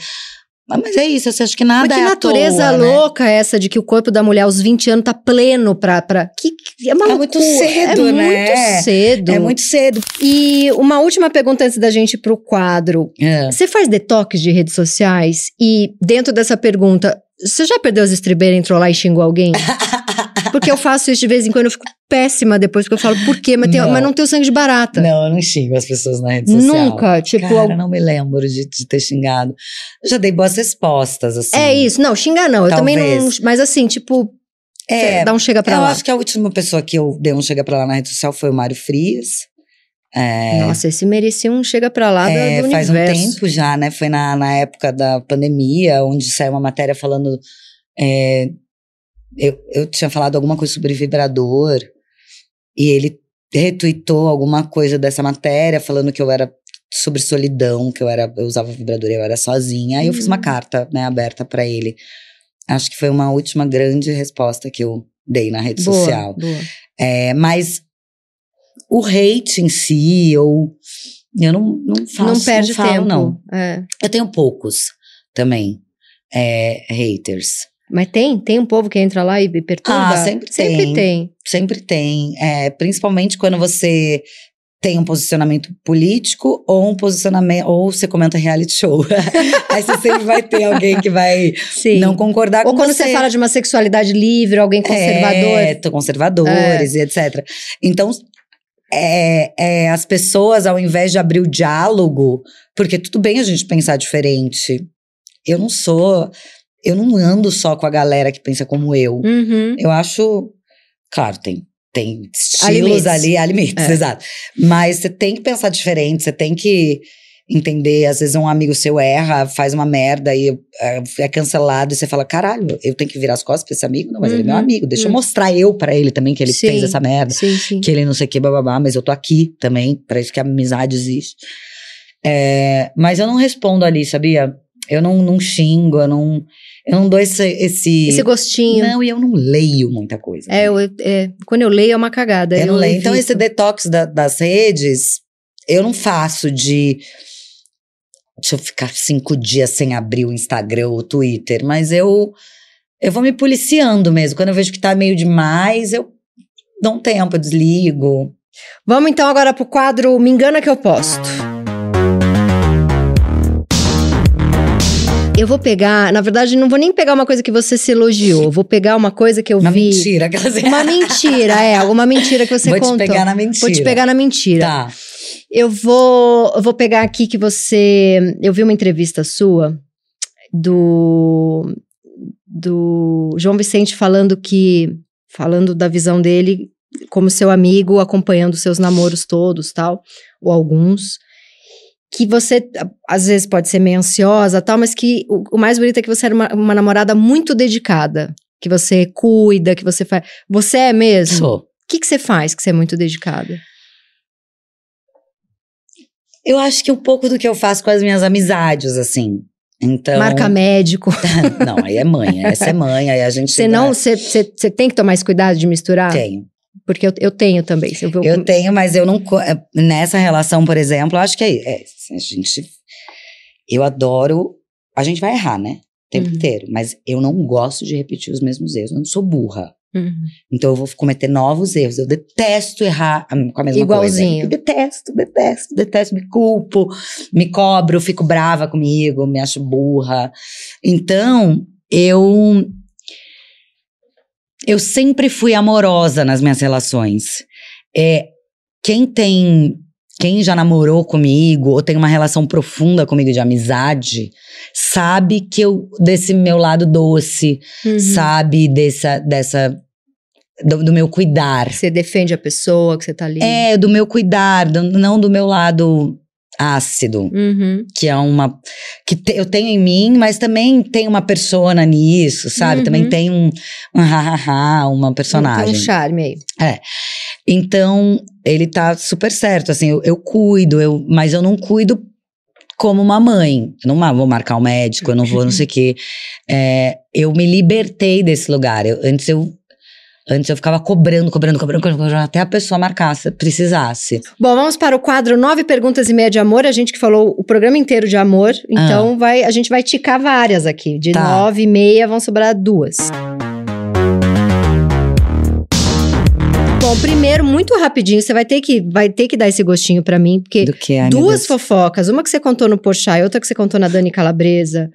Mas mas é isso, você acha que nada Mas que é natureza toa, né? louca é essa de que o corpo da mulher aos 20 anos tá pleno pra. pra que, que- é uma É muito loucura. cedo, é né? Muito cedo. É muito cedo. E uma última pergunta antes da gente ir pro quadro. É. Você faz detox de redes sociais? E dentro dessa pergunta, você já perdeu as estribeiras, entrou lá e xingou alguém? Porque eu faço isso de vez em quando, eu fico péssima depois, porque eu falo, por quê? Mas, tem- Não. mas não tenho sangue de barata. Não, eu não xingo as pessoas na rede social. Nunca. Tipo, Cara, não me lembro de, de ter xingado. Eu já dei boas respostas, assim. é isso. Não, xingar não. Eu também não. Talvez. Mas assim, tipo, É, dá um chega pra eu lá. acho que a última pessoa que eu dei um chega pra lá na rede social foi o Mário Frias. É, Nossa, esse merecia um chega pra lá é, do faz universo. um tempo já, né? Foi na, na época da pandemia, onde saiu uma matéria falando. é, eu, eu tinha falado alguma coisa sobre vibrador, e ele retweetou alguma coisa dessa matéria, falando que eu era sobre solidão, que eu era, eu usava vibrador e eu era sozinha. Aí eu fiz uma Hum. carta, né, aberta pra ele. Acho que foi uma última grande resposta que eu dei na rede Boa, social. boa. É, mas o hate em si, ou. Eu não, não faço. não perde falo, tempo. Não. É. Eu tenho poucos também. é, haters. Mas tem, tem um povo que entra lá e perturba. Ah, sempre Sempre tem. tem. Sempre tem. é, principalmente quando você tem um posicionamento político ou um posicionamento. Ou você comenta reality show. Aí você sempre vai ter alguém que vai Sim. não concordar Ou com quando você. você fala de uma sexualidade livre, alguém conservador. É, conservadores e etc. Então, é, é, as pessoas, ao invés de abrir o diálogo, porque tudo bem a gente pensar diferente. Eu não sou. Eu não ando só com a galera que pensa como eu. Uhum. Eu acho. Claro, tem. Tem Há estilos limites. ali, há limites, É. exato. Mas você tem que pensar diferente, você tem que entender. Às vezes um amigo seu erra, faz uma merda e é, é cancelado, e você fala: caralho, eu tenho que virar as costas pra esse amigo? Não, mas ele é meu Uhum. amigo. Deixa eu Uhum. mostrar eu pra ele também que ele Sim. fez essa merda. Sim, sim. Que ele não sei o que, bababá, mas eu tô aqui também, pra isso que a amizade existe. É, mas eu não respondo ali, sabia? Eu não, não xingo, eu não, eu não dou esse. esse... Esse gostinho. Não, e eu não leio muita coisa. É, eu- é, quando eu leio é uma cagada. Eu não leio. Então, esse detox da- das redes, eu não faço de. Deixa eu ficar cinco dias sem abrir o Instagram ou o Twitter, mas eu. Eu vou me policiando mesmo. Quando eu vejo que tá meio demais, eu dou um tempo, eu desligo. Vamos então agora pro quadro Me Engana Que Eu Posto. Eu vou pegar, na verdade, não vou nem pegar uma coisa que você se elogiou. Vou pegar uma coisa que eu Uma vi. mentira. aquelas- Uma mentira, é, alguma mentira que você Vou contou. te pegar na mentira. Vou te pegar na mentira. Tá. Eu vou, eu vou pegar aqui que você. Eu vi uma entrevista sua do do João Vicente falando que falando da visão dele como seu amigo, acompanhando seus namoros todos, tal, ou alguns. Que você, às vezes, pode ser meio ansiosa, tal, mas que o, o mais bonito é que você era uma, uma namorada muito dedicada. Que você cuida, que você faz. Você é mesmo? Sou. O que, que você faz que você é muito dedicada? Eu acho que um pouco do que eu faço com as minhas amizades, assim. Então. Marca médico. Não, aí é mãe. Essa é mãe. Aí a gente. Você não, você tem que tomar esse cuidado de misturar? Tenho. Porque eu, eu tenho também. Se eu, ver- Eu tenho, mas eu não. é, Nessa relação, por exemplo, acho que é, é, a gente. Eu adoro. A gente vai errar, né? O tempo Uhum. inteiro. Mas eu não gosto de repetir os mesmos erros. Eu não sou burra. Uhum. Então eu vou cometer novos erros. Eu detesto errar com a mesma Igualzinho. coisa. Eu detesto, detesto, detesto. Me culpo, me cobro, fico brava comigo, me acho burra. Então, eu. Eu sempre fui amorosa nas minhas relações. É, quem tem. Quem já namorou comigo ou tem uma relação profunda comigo de amizade, sabe que eu, desse meu lado doce, Uhum. sabe? Dessa, dessa do, do meu cuidar. Você defende a pessoa que você tá ali. É, do meu cuidar, do- não do meu lado ácido, Uhum. que é uma que te- eu tenho em mim, mas também tem uma persona nisso, sabe? Uhum. Também tem um, um ha-ha-ha, uma Tem personagem. um charme aí. Então, ele tá super certo, assim, eu, eu cuido, eu, mas eu não cuido como uma mãe. Eu não vou marcar um médico, eu não vou não sei o quê. É, eu me libertei desse lugar. Eu- antes eu antes eu ficava cobrando, cobrando, cobrando, cobrando, até a pessoa marcasse, precisasse. Bom, vamos para o quadro Nove Perguntas e Meia de Amor. A gente que falou o programa inteiro de amor. Então, vai, a gente vai ticar várias aqui. De Ah. Tá. nove e meia vão sobrar duas. Bom, primeiro, muito rapidinho, você vai ter que, vai ter que dar esse gostinho pra mim, porque que, ai, duas fofocas, uma que você contou no Porchat e outra que você contou na Dani Calabresa.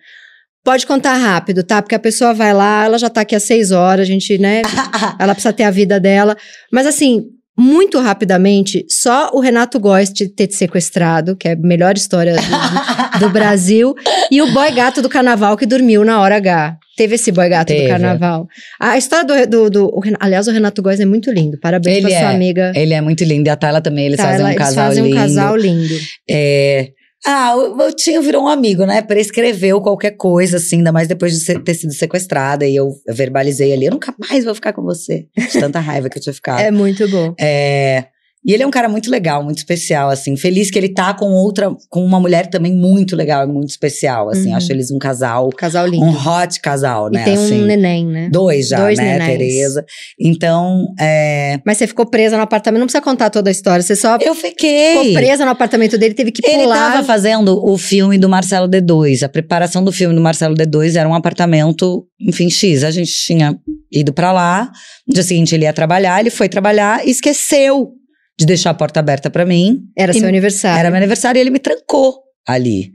Pode contar rápido, tá? Porque a pessoa vai lá, ela já tá aqui há seis horas, a gente, né? ela precisa ter a vida dela. Mas assim, muito rapidamente, só o Renato Góes de ter te sequestrado, que é a melhor história do, do Brasil, e o boy gato do carnaval que dormiu na hora H. Teve esse boy gato Teve. do carnaval. A história do. do, do- o aliás, o Renato Góes é muito lindo. Parabéns Ele pra sua é. amiga. Ele é muito lindo. E a Tayla também, eles fazem um eles casal fazem lindo. um casal lindo. É, Ah, o meu tio virou um amigo, né? Prescreveu qualquer coisa, assim, ainda mais depois de ser- ter sido sequestrada. E eu verbalizei ali, eu nunca mais vou ficar com você. De tanta raiva que eu tinha ficado. É muito bom. É, E ele é um cara muito legal, muito especial, assim. Feliz que ele tá com outra, com uma mulher também muito legal e muito especial, assim. Uhum. Acho eles um casal, Casal lindo. um hot casal, né? e tem assim. um neném, né? Dois já, Dois né, nenéns. Tereza? Então, é, Mas você ficou presa no apartamento, não precisa contar toda a história. Você só eu fiquei. ficou presa no apartamento dele, teve que Ele pular. tava fazendo o filme do Marcelo D2. A preparação do filme do Marcelo D2 era um apartamento, enfim, X. A gente tinha ido pra lá. No dia seguinte ele ia trabalhar, ele foi trabalhar e esqueceu de deixar a porta aberta pra mim. Era seu aniversário. Era meu aniversário e ele me trancou ali.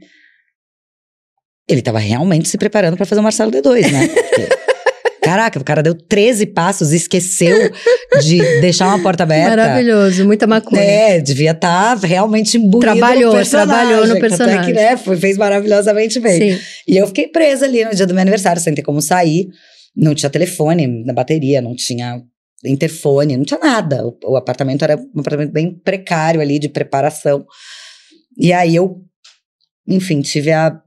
Ele tava realmente se preparando pra fazer o Marcelo D2, né? Porque, Caraca, o cara deu 13 passos e esqueceu de deixar uma porta aberta. Maravilhoso, muita maconha. É, devia estar realmente imbuído Trabalhou, no personagem. trabalhou no Tanto personagem. É que, né, foi, fez maravilhosamente bem. Sim. E eu fiquei presa ali no dia do meu aniversário, sem ter como sair. Não tinha telefone na bateria, não tinha interfone, não tinha nada. O, o apartamento era um apartamento bem precário ali, de preparação. E aí eu, enfim, tive a,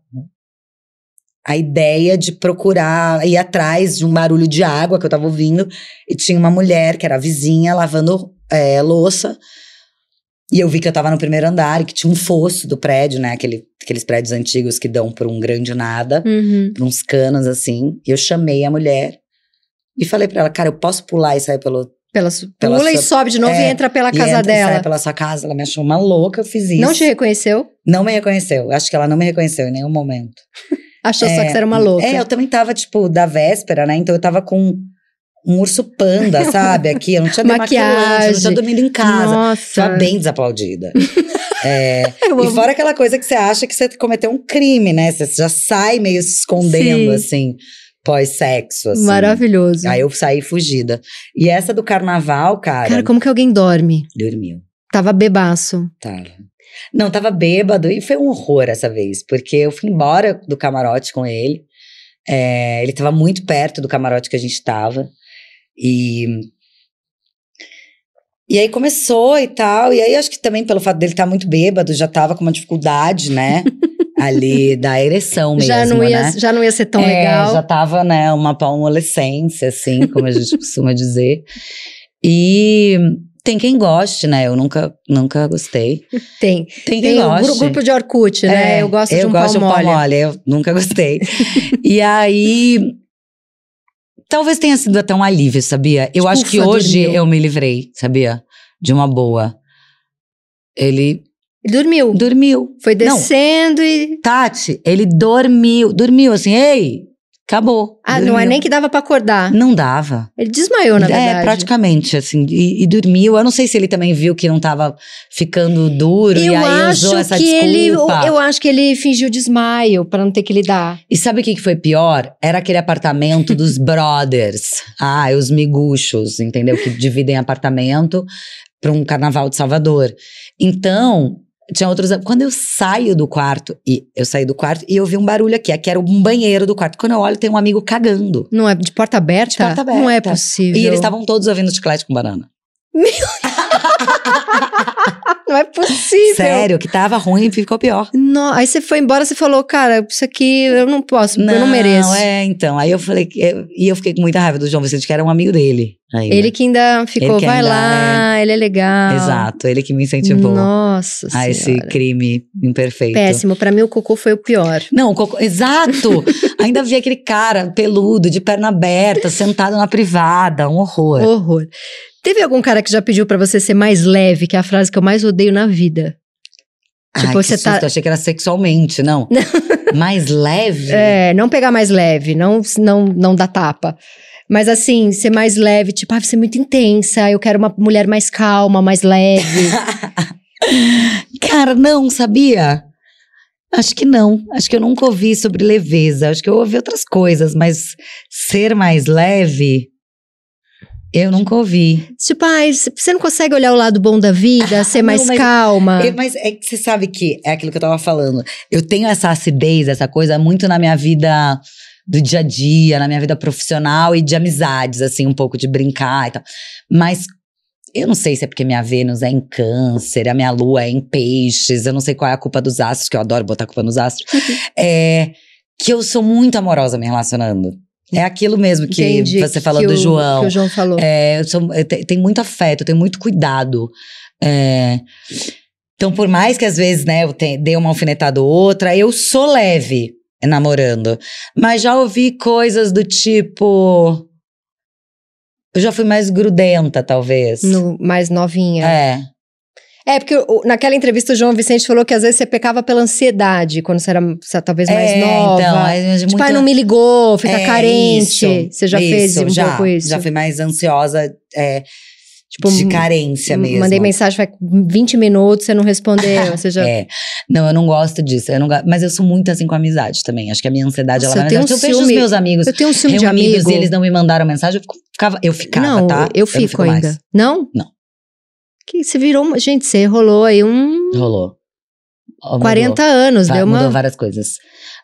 a ideia de procurar, ir atrás de um barulho de água que eu tava ouvindo. E tinha uma mulher, que era vizinha, lavando é, louça. E eu vi que eu tava no primeiro andar e que tinha um fosso do prédio, né? Aquele, aqueles prédios antigos que dão por um grande nada, Uhum. por uns canos assim. E eu chamei a mulher e falei pra ela, cara, eu posso pular e sair pelo. Pela, su- Pela pula e sua- sobe de novo e é, entra pela e casa entra e dela. sai pela sua casa. Ela me achou uma louca, eu fiz isso. Não te reconheceu? Não me reconheceu. Acho que ela não me reconheceu em nenhum momento. Achou só É, que você era uma louca. É, eu também tava, tipo, da véspera, né? Então eu tava com um urso panda, sabe? Aqui, eu não tinha demaquilante, eu não Maquiagem. tinha dormido em casa. Nossa. Tava bem desaplaudida. É, e fora aquela coisa que você acha que você cometeu um crime, né? Você já sai meio se escondendo, Sim. assim, pós-sexo, assim. Maravilhoso. Aí eu saí fugida. E essa do carnaval, cara, Cara, como que alguém dorme? dormiu. Tava bebaço. Tava. Não, tava bêbado e foi um horror essa vez, porque eu fui embora do camarote com ele. É, ele tava muito perto do camarote que a gente tava. E. E aí começou e tal. E aí acho que também pelo fato dele estar muito bêbado, já tava com uma dificuldade, né? ali da ereção mesmo. já, não ia, né? já não ia ser tão É, legal. Já tava, né, uma palmolescência, assim, como a gente costuma dizer. E tem quem goste, né? Eu nunca, nunca gostei. Tem. Tem quem Tem o goste. gru- grupo de Orkut, né? É, eu gosto de eu um gosto pau de um eu nunca gostei. e aí. Talvez tenha sido até um alívio, sabia? Eu acho que hoje dormiu. eu me livrei, sabia? De uma boa. Ele dormiu. dormiu. Foi Não. descendo e... Tati, ele dormiu. Dormiu assim, ei, acabou. Ah, não dormiu. é nem que dava pra acordar. Não dava. Ele desmaiou, na é, verdade. praticamente, assim, e, e dormiu. Eu não sei se ele também viu que não tava ficando duro Eu e aí acho usou essa que ele, desculpa. eu acho que ele fingiu desmaio pra não ter que lidar. E sabe o que, que foi pior? Era aquele apartamento dos brothers. Ah, os miguxos, entendeu? Que dividem apartamento para um carnaval de Salvador. Então, tinha outros. Quando eu saio do quarto, e eu saí do quarto e eu vi um barulho aqui. Aqui era um banheiro do quarto. Quando eu olho, tem um amigo cagando. Não é de porta aberta? De porta aberta. Não é possível. E eles estavam todos ouvindo chiclete com banana. Não é possível. Sério, que tava ruim e ficou pior. Não, aí você foi embora, você falou, cara, isso aqui eu não posso, eu não mereço. é, então. Aí eu falei, eu- e eu fiquei com muita raiva do João Vicente, que era um amigo dele. Ainda. Ele que ainda ficou, que vai ainda lá, ele é legal. Exato, ele que me incentivou Nossa a esse Senhora. crime imperfeito. Péssimo, pra mim o cocô foi o pior. Não, o cocô, exato! Ainda vi aquele cara peludo, de perna aberta, sentado na privada, um horror. Horror. Teve algum cara que já pediu pra você ser mais leve, que é a frase que eu mais odeio na vida? tipo, Ai, você tá- achei que era sexualmente, não. Mais leve? É, não pegar mais leve, não, não, não dar tapa. Mas assim, ser mais leve, tipo, ah, você é muito intensa, eu quero uma mulher mais calma, mais leve. Cara, não, sabia? Acho que não. Acho que eu nunca ouvi sobre leveza. Acho que eu ouvi outras coisas, mas ser mais leve, eu nunca ouvi. Tipo, ah, você não consegue olhar o lado bom da vida, ser Não, mais mas- calma. É, mas é que você sabe que é aquilo que eu tava falando. Eu tenho essa acidez, essa coisa muito na minha vida do dia a dia, na minha vida profissional e de amizades, assim, um pouco de brincar e tal. Mas eu não sei se é porque minha Vênus é em câncer, a minha lua é em peixes, eu não sei qual é a culpa dos astros, que eu adoro botar a culpa nos astros. é, que eu sou muito amorosa me relacionando. É aquilo mesmo que Entendi, você falou que do o- João. Que o João falou. É, eu, sou, eu te- tenho muito afeto, eu tenho muito cuidado. É, então, por mais que às vezes, né, eu te, dê uma alfinetada ou outra, eu sou leve namorando. Mas já ouvi coisas do tipo. Eu já fui mais grudenta, talvez. No, mais novinha. É. É, porque naquela entrevista o João Vicente falou que às vezes você pecava pela ansiedade, quando você era você talvez mais É, nova. Então, é tipo, muito- não me ligou, fica É, carente. isso, você já fez isso, um já, pouco isso? Já fui mais ansiosa, é, Tipo, de carência mesmo. Mandei mensagem faz 20 minutos, você não respondeu. Você já... É. Não, eu não gosto disso. Eu não, go- mas eu sou muito assim com amizade também. Acho que a minha ansiedade, Nossa, ela eu tenho vai. um eu vejo os meus amigos Eu tenho um ciúme de reunidos amigo. e eles não me mandaram mensagem, eu ficava, eu ficava, não, tá? eu fico, fico ainda. mais. Não? Não. Que você virou uma. Gente, você rolou aí um Rolou. Mudou. 40 anos, Va- deu uma. Mudou várias coisas.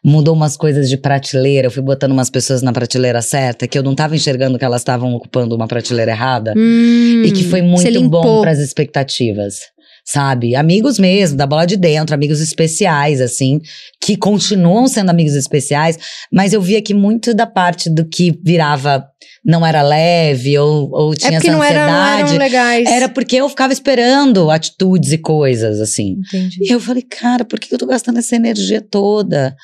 Mudou umas coisas de prateleira. Eu fui botando umas pessoas na prateleira certa, que eu não tava enxergando que elas estavam ocupando uma prateleira errada. Hum, E que foi você muito bom limpou. pras expectativas. Sabe? Amigos mesmo, da bola de dentro, amigos especiais, assim, que continuam sendo amigos especiais, mas eu via que muito da parte do que virava não era leve ou, ou É tinha porque essa não, era, não ansiedade. eram legais. Era porque eu ficava esperando atitudes e coisas, assim. Entendi. E eu falei, cara, por que eu tô gastando essa energia toda?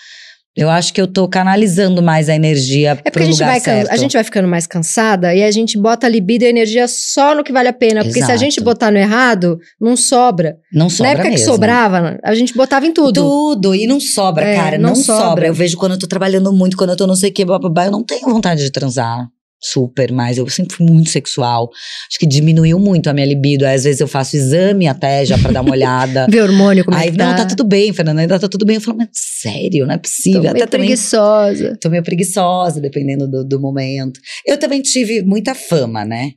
Eu acho que eu tô canalizando mais a energia É pro porque a gente, vai, certo. a gente vai ficando mais cansada e a gente bota a libido e a energia só no que vale a pena. Porque se a Exato. gente botar no errado, não sobra. Não sobra Na época que mesmo. sobrava, a gente botava em tudo. Tudo, e não sobra, É, cara, não não, sobra. sobra. Eu vejo quando eu tô trabalhando muito, quando eu tô não sei o que, eu não tenho vontade de transar. Super, mas eu sempre fui muito sexual. Acho que diminuiu muito a minha libido. Aí, às vezes eu faço exame até já pra dar uma olhada. Ver hormônio, como Aí, é que não, tá. tá tudo bem, Fernanda, ainda tá tudo bem. Eu falo, mas sério, não é Tô possível. meio até também preguiçosa. tô meio preguiçosa, dependendo do, do momento. Eu também tive muita fama, né?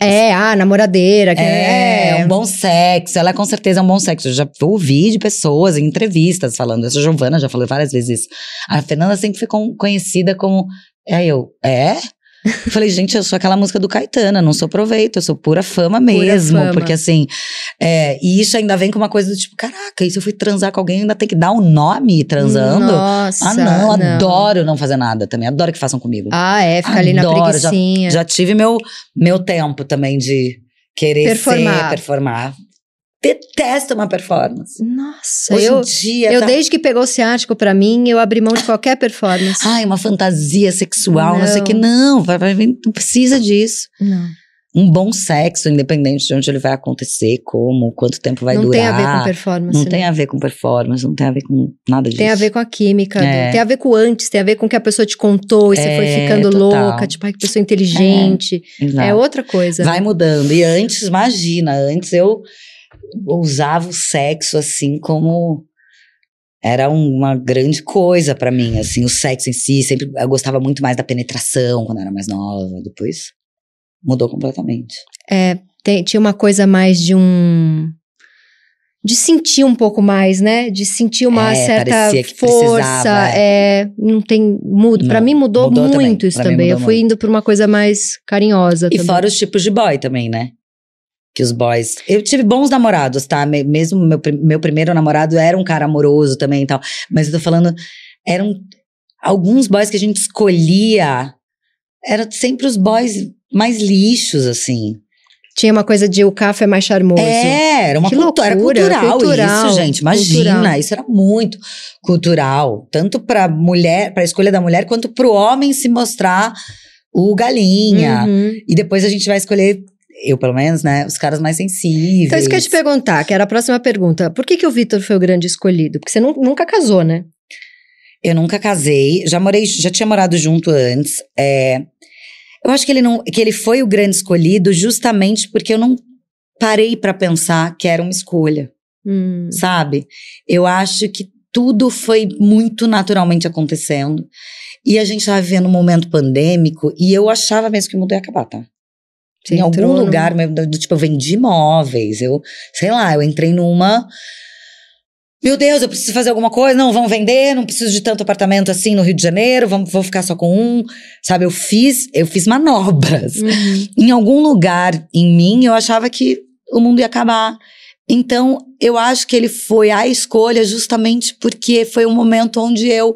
É, ah, namoradeira. Que É, um bom sexo. Ela com certeza é um bom sexo. Eu já ouvi de pessoas em entrevistas falando. Essa Giovana já falou várias vezes isso. A Fernanda sempre foi con- conhecida como. É eu. É? Eu falei, gente, eu sou aquela música do Caetano, eu não sou proveito, eu sou pura fama mesmo. fama. Porque assim. é, e isso ainda vem com uma coisa do tipo, caraca, e se eu fui transar com alguém, ainda tem que dar um nome transando? Nossa. ah, não, adoro não fazer nada também. Adoro que façam comigo. Ah, é, fica ali na Adoro, já- preguiçinha. Já tive meu, meu tempo também de querer Performar. ser, performar. Detesto uma performance. Nossa, Hoje eu, em dia. eu tá- desde que pegou o ciático pra mim, eu abri mão de qualquer performance. Ai, uma fantasia sexual, não, sei o Não. que. Não, vai, vai, não precisa disso. Não. Um bom sexo, independente de onde ele vai acontecer, como, quanto tempo vai não durar. tem a ver com performance. Não né? tem a ver com performance, não tem a ver com nada disso. Tem a ver com a química, É. tem a ver com antes, tem a ver com o que a pessoa te contou e você É, foi ficando total. louca, tipo, ai, que pessoa inteligente. Exato. É, outra coisa. Vai mudando. E antes, imagina, antes eu usava o sexo assim como era um- uma grande coisa pra mim, assim, o sexo em si, sempre eu gostava muito mais da penetração quando era mais nova, depois mudou completamente. É, tem- tinha uma coisa mais de um. De sentir um pouco mais, né? De sentir uma É, certa força. precisava, É, não tem. Muda. Pra Não, mim mudou, mudou também, muito isso pra também. Eu mudou fui muito. indo pra uma coisa mais carinhosa E também. fora os tipos de boy também, né? Que os boys. Eu tive bons namorados, tá? Me- Mesmo meu, meu primeiro namorado era um cara amoroso também e tal. Mas eu tô falando, eram alguns boys que a gente escolhia. Eram sempre os boys mais lixos, assim. Tinha uma coisa de o café é mais charmoso. É, era uma cultura, era loucura, cultural, cultural, isso, gente. Imagina, cultural. isso era muito cultural, tanto para mulher, para escolha da mulher, quanto pro homem se mostrar o galinha. Uhum. E depois a gente vai escolher, eu pelo menos, né, os caras mais sensíveis. Então, isso que eu ia te perguntar, que era a próxima pergunta. Por que, que o Vitor foi o grande escolhido? Porque você nu- nunca casou, né? Eu nunca casei, já morei, já tinha morado junto antes. é, eu acho que ele não, que ele foi o grande escolhido justamente porque eu não parei pra pensar que era uma escolha, Hum. sabe? Eu acho que tudo foi muito naturalmente acontecendo. E a gente estava vivendo um momento pandêmico e eu achava mesmo que o mundo ia acabar, tá? Você em algum num- lugar, mesmo, do, do tipo, eu vendi imóveis, eu, sei lá, eu entrei numa. Meu Deus, eu preciso fazer alguma coisa? Não, vamos vender, não preciso de tanto apartamento assim no Rio de Janeiro, vamos, vou ficar só com um. Sabe, eu fiz, eu fiz manobras. Uhum. Em algum lugar em mim, eu achava que o mundo ia acabar. Então, eu acho que ele foi a escolha justamente porque foi um momento onde eu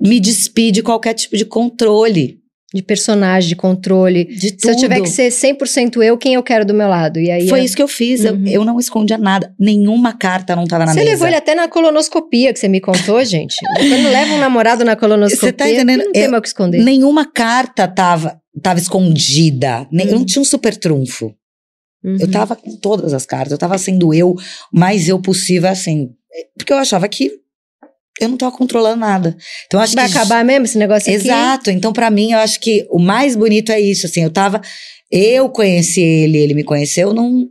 me despi de qualquer tipo de controle. De personagem, de controle. De tudo. Se eu tiver que ser 100% eu, quem eu quero do meu lado? E aí Foi é- isso que eu fiz. Eu- Uhum. Eu, não escondia nada. Nenhuma carta não tava na Você mesa. levou ele até na colonoscopia, que você me contou, gente. Quando leva um namorado na colonoscopia, Você tá entendendo? não tem Eu- mais o que esconder. Nenhuma carta tava, tava escondida. Nem- Eu Uhum. não tinha um super trunfo. Uhum. Eu tava com todas as cartas. Eu tava sendo eu, mais eu possível, assim. Porque eu achava que eu não tava controlando nada. Então, acho Vai que. acabar mesmo esse negócio aqui? Exato. Então, pra mim, eu acho que o mais bonito é isso. Assim, eu tava. Eu conheci ele, ele me conheceu num.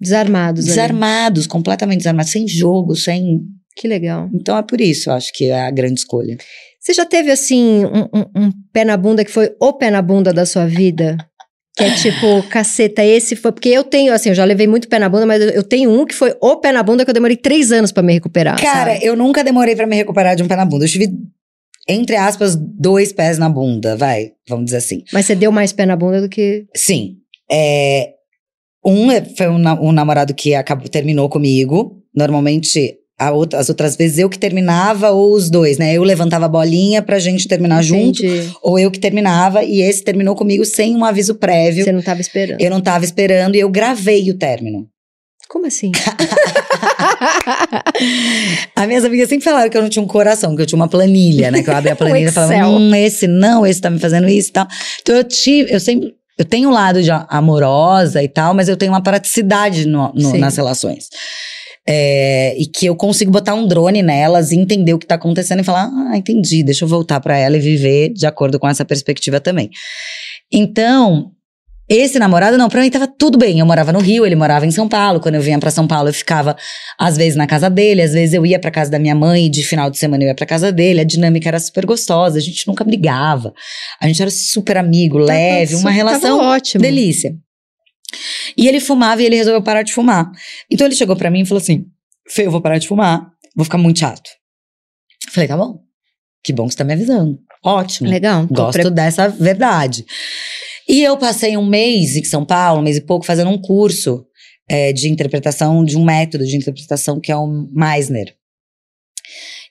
Desarmados ali. Desarmados, completamente desarmados, sem jogo, sem. Que legal. Então é por isso, eu acho que é a grande escolha. Você já teve, assim, um, um- um pé na bunda que foi o pé na bunda da sua vida? Que é tipo, caceta, esse foi. Porque eu tenho, assim, eu já levei muito pé na bunda, mas eu, tenho um que foi o pé na bunda que eu demorei três anos pra me recuperar. Cara, sabe? eu nunca demorei pra me recuperar de um pé na bunda. Eu tive, entre aspas, dois pés na bunda, vai, vamos dizer assim. Mas você deu mais pé na bunda do que. Sim. É, um é- foi um, um namorado que acabou, terminou comigo. Normalmente, outra- as outras vezes eu que terminava ou os dois, né? Eu levantava a bolinha pra gente terminar junto, Entendi. ou eu que terminava, e esse terminou comigo sem um aviso prévio. Você não tava esperando. Eu não tava esperando e eu gravei o término. Como assim? As minhas amigas sempre falaram que eu não tinha um coração, que eu tinha uma planilha, né? Que eu abria a planilha e falava, hum, esse não, esse tá me fazendo isso e tal. Então eu tive, eu sempre, eu tenho um lado de amorosa e tal, mas eu tenho uma praticidade no- no- nas relações. É, e que eu consigo botar um drone nelas e entender o que tá acontecendo e falar, ah, entendi, deixa eu voltar pra ela e viver de acordo com essa perspectiva também. Então, esse namorado, não, pra mim tava tudo bem. Eu morava no Rio, ele morava em São Paulo. Quando eu vinha pra São Paulo, eu ficava, às vezes, na casa dele, às vezes eu ia pra casa da minha mãe, e de final de semana eu ia pra casa dele. A dinâmica era super gostosa, a gente nunca brigava. A gente era super amigo, leve, Tava uma su- relação Tava ótimo. delícia. E ele fumava e ele resolveu parar de fumar. Então ele chegou pra mim e falou assim: Fê, eu vou parar de fumar, vou ficar muito chato. Falei, tá bom. Que bom que você tá me avisando. Ótimo. Legal. Gosto pre- dessa verdade. E eu passei um mês em São Paulo, um mês e pouco, fazendo um curso é, de interpretação, de um método de interpretação que é o Meisner.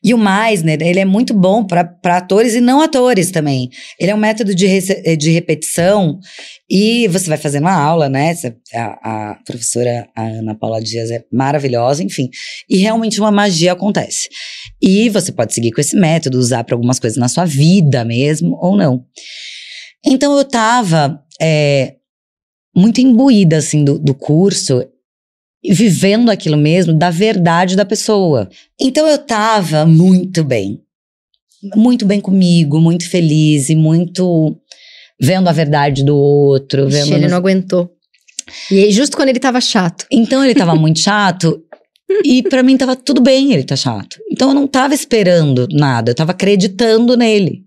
E o Meisner, ele é muito bom para atores e não atores também. Ele é um método de, eh, de repetição e você vai fazendo uma aula, né? A, a professora a Ana Paula Dias é maravilhosa, enfim. E realmente uma magia acontece. E você pode seguir com esse método, usar para algumas coisas na sua vida mesmo, ou não. Então eu tava é, muito imbuída, assim, do, do curso, vivendo aquilo mesmo, da verdade da pessoa. Então eu tava muito bem. Muito bem comigo, muito feliz e muito vendo a verdade do outro. Vendo ele não aguentou. E aí, justo quando ele tava chato. então ele tava muito chato e pra mim tava tudo bem ele tá chato. Então eu não tava esperando nada, eu tava acreditando nele.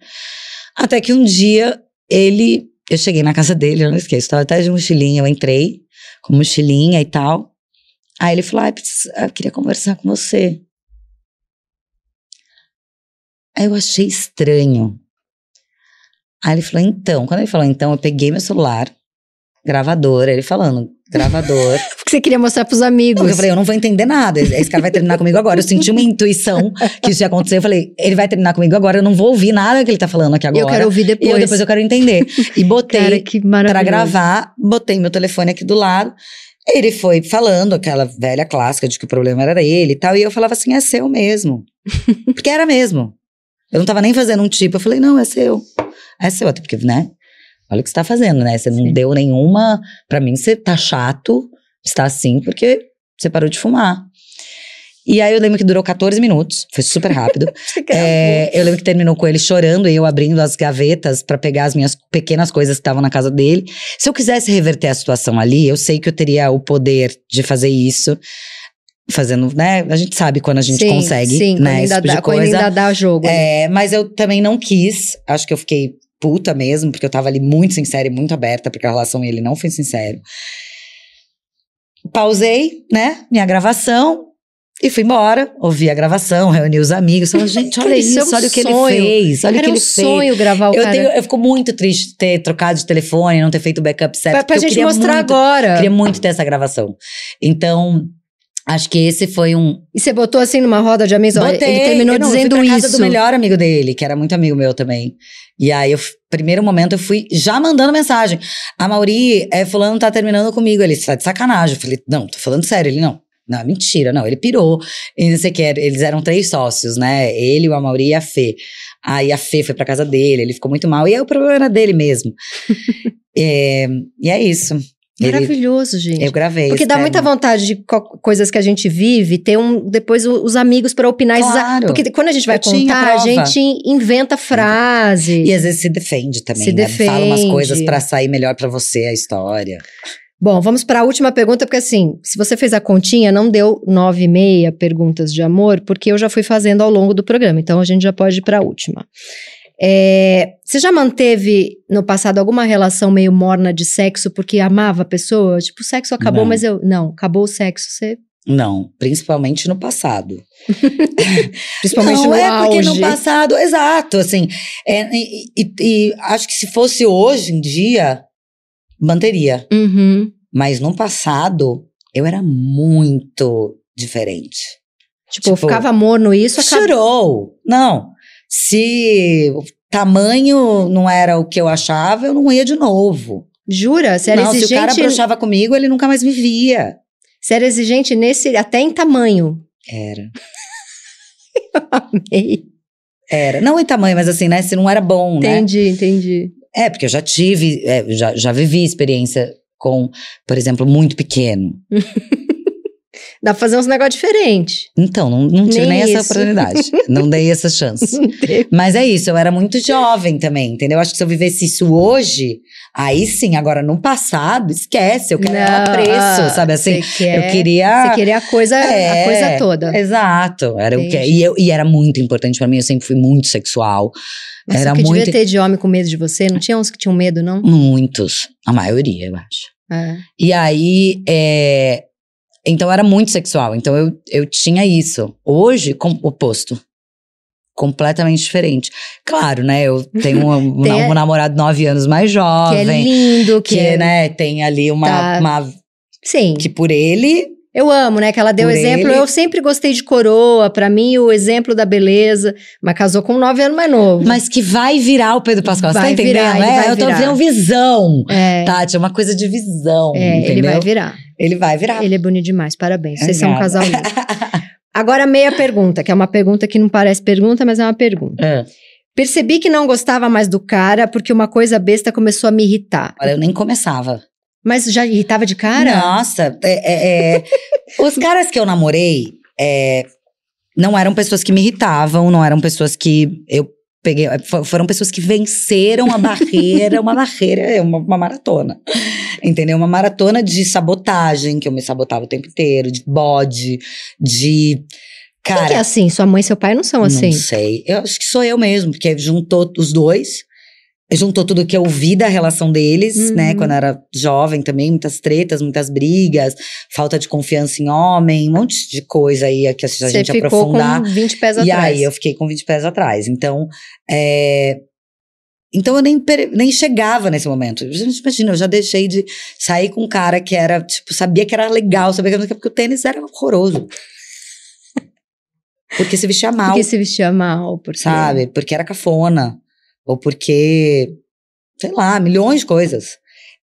Até que um dia ele, eu cheguei na casa dele, eu não esqueço, tava até de mochilinha, eu entrei com mochilinha e tal. Aí ele falou: ah, eu, queria conversar com você. Aí eu achei estranho. Aí ele falou: então, quando ele falou então, eu peguei meu celular, gravador, ele falando, gravador. Porque você queria mostrar pros amigos. Não, eu falei, eu não vou entender nada. Esse cara vai terminar comigo agora. Eu senti uma intuição que isso ia acontecer. Eu falei, ele vai terminar comigo agora. Eu não vou ouvir nada que ele tá falando aqui E agora. eu quero ouvir E depois. eu depois eu quero entender. E botei Cara, que pra gravar, botei meu telefone aqui do lado. Ele foi falando aquela velha clássica de que o problema era ele e tal. E eu falava assim, é seu mesmo. Porque era mesmo. Eu não tava nem fazendo um tipo. Eu falei, não, é seu. É seu. Até porque, né? Olha o que você tá fazendo, né? Você não Sim. deu nenhuma. Pra mim, você tá chato, está assim, porque você parou de fumar. E aí eu lembro que durou 14 minutos, foi super rápido. É, eu lembro que terminou com ele chorando e eu abrindo as gavetas pra pegar as minhas pequenas coisas que estavam na casa dele. Se eu quisesse reverter a situação ali, eu sei que eu teria o poder de fazer isso. fazendo, né? A gente sabe quando a gente sim, consegue, sim, né? quando Esse ainda, tipo dá, de quando coisa. ainda dá jogo. né? É, mas eu também não quis. Acho que eu fiquei puta mesmo, porque eu tava ali muito sincera e muito aberta, porque a relação ele não foi sincero. Pausei, né? Minha gravação. E fui embora, ouvi a gravação, reuni os amigos. Falei, gente, olha isso, um olha o que ele sonho. fez, olha o Era que um ele fez. sonho gravar o Eu, cara. tenho, eu fico muito triste de ter trocado de telefone, não ter feito o backup certo. pra, pra gente mostrar muito, agora. Queria muito ter essa gravação. Então, acho que esse foi um, E você botou assim numa roda de olha, Botei. ele terminou não, dizendo eu fui pra casa isso. do melhor amigo dele, que era muito amigo meu também. E aí, eu, primeiro momento, eu fui já mandando mensagem. A Mauri, é, fulano tá terminando comigo. Ele, tá de sacanagem. Eu falei, não, tô falando sério. Ele, não. Não, mentira, não. Ele pirou. E não sei o que, eles eram três sócios, né? Ele, o Amauri e a Fê. Aí a Fê foi pra casa dele, ele ficou muito mal. E aí o problema era dele mesmo. É, e é isso. Ele- Maravilhoso, gente. eu gravei. Porque dá muita vontade de co- coisas que a gente vive, ter um, depois o- os amigos pra opinar. Claro. Porque quando a gente vai Eu contar, a gente inventa frase. E às vezes se defende também, Se né? Fala umas defende. coisas pra sair melhor pra você a história. Bom, vamos para a última pergunta, porque assim, se você fez a continha, não deu nove e meia perguntas de amor, porque eu já fui fazendo ao longo do programa, então a gente já pode ir para a última. É, você já manteve no passado alguma relação meio morna de sexo porque amava a pessoa? Tipo, o sexo acabou, Não. mas eu. Não, acabou o sexo, você. Não, principalmente no passado. Principalmente não, no é auge. porque no passado, exato, assim. é, e, e- e acho que se fosse hoje em dia, manteria. Uhum. Mas no passado, eu era muito diferente. Tipo, Tipo, ficava morno isso, acabou. Chorou. Não. Se o tamanho não era o que eu achava, eu não ia de novo. Jura? Você era não, se o cara exigente. broxava comigo, ele nunca mais me via. Você era exigente nesse, até em tamanho. Era. Amei. Era. Não em tamanho, mas assim, né? Se não era bom, né? Entendi, entendi. É, porque eu já tive, é, já, já vivi experiência com, por exemplo, muito pequeno. Dá pra fazer uns negócios diferentes. Então, não, não tive Nem nem, essa oportunidade. não dei essa chance. Mas é isso, eu era muito jovem também, entendeu? Acho que se eu vivesse isso hoje, aí sim, agora no passado, esquece, eu quero dar Não, preço, sabe assim? Quer, eu queria. Você queria a coisa, a É, coisa toda. Exato, era o que e, eu, e era muito importante pra mim, eu sempre fui muito sexual. Mas era que muito devia ter de homem com medo de você? Não tinha uns que tinham medo, não? muitos, a maioria, eu acho. É. E aí, é, então era muito sexual. Então eu, eu tinha isso. Hoje, com, oposto. Completamente diferente. Claro, né? Eu tenho um, Tem- um namorado nove anos mais Que é jovem. lindo, que, Que, é... né, tem ali uma, Tá. uma- Sim, Que por ele. Eu amo, né? Que ela deu Por exemplo. ele- Eu sempre gostei de coroa. Pra mim, o exemplo da beleza. Mas casou com nove anos mais novo. Mas que vai virar o Pedro Pascoal. Você Vai tá entendendo? virar, é, vai eu tô virar. vendo visão. É, Tati, é uma coisa de visão. é, entendeu? ele vai virar. Ele vai virar. Ele é bonito demais, parabéns. Vocês são um Obrigada. casal lindo. Agora, meia pergunta, que é uma pergunta que não parece pergunta, mas é uma pergunta. É. Percebi que não gostava mais do cara porque uma coisa besta começou a me irritar. Olha, eu nem começava. Mas já irritava de cara? Nossa, é- é- é, os caras que eu namorei é, não eram pessoas que me irritavam, não eram pessoas que eu peguei. fo- Foram pessoas que venceram a barreira, uma barreira, é uma, uma maratona. Entendeu? Uma maratona de sabotagem, que eu me sabotava o tempo inteiro, de bode, de. Quem Cara, que é assim? Sua mãe e seu pai não são assim? não sei. Eu acho que sou eu mesmo, porque juntou os dois. Juntou tudo que eu vi da relação deles, Uhum. né? Quando eu era jovem também, muitas tretas, muitas brigas, falta de confiança em homem, um monte de coisa aí que a Você gente ficou aprofundar. com 20 pés E atrás. aí eu fiquei com 20 pés atrás. Então, é, Então eu nem, nem chegava nesse momento. Imagina, eu já deixei de sair com um cara que era, tipo, sabia que era legal, sabia que era porque o tênis era horroroso. Porque se vestia mal, Porque se vestia mal, porque... sabe? Porque era cafona. Ou porque, sei lá, milhões de coisas.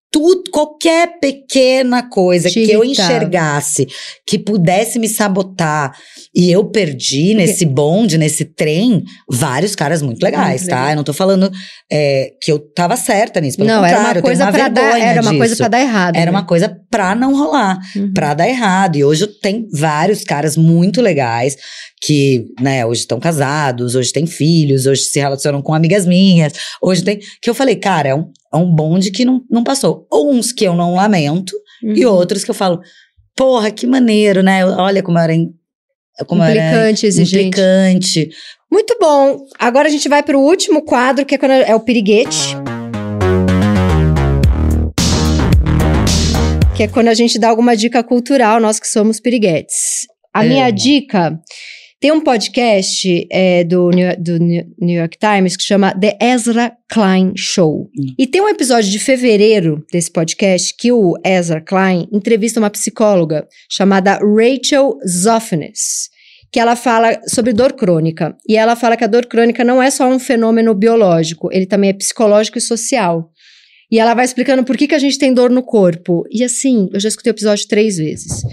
Tudo, qualquer pequena coisa Te que eu enxergasse que pudesse me sabotar e eu perdi nesse bonde, nesse trem, vários caras muito legais, Muito tá? legal. Eu não tô falando é, que eu tava certa nisso. Pelo Não, era uma coisa uma pra dar, era uma coisa pra dar errado. Era né? uma coisa pra não rolar Uhum. pra dar errado. E hoje tenho vários caras muito legais que, né, hoje estão casados, hoje têm filhos, hoje se relacionam com amigas minhas, hoje tem. Que eu falei, cara, é um, é um bonde que não, não passou. Uns que eu não lamento e Uhum. outros que eu falo. porra, que maneiro, né? Olha como eu era. in- Como eu era Implicante, exigente. implicante. Muito bom. Agora a gente vai pro último quadro, que é, quando é o piriguete. Que é quando a gente dá alguma dica cultural, nós que somos piriguetes. A minha dica tem um podcast é, do, New, do New York Times que chama The Ezra Klein Show. Hum. E tem um episódio de fevereiro desse podcast que o Ezra Klein entrevista uma psicóloga chamada Rachel Zoffness que ela fala sobre dor crônica. E ela fala que a dor crônica não é só um fenômeno biológico, ele também é psicológico e social. E ela vai explicando por que, que a gente tem dor no corpo. E assim, eu já escutei o episódio três vezes.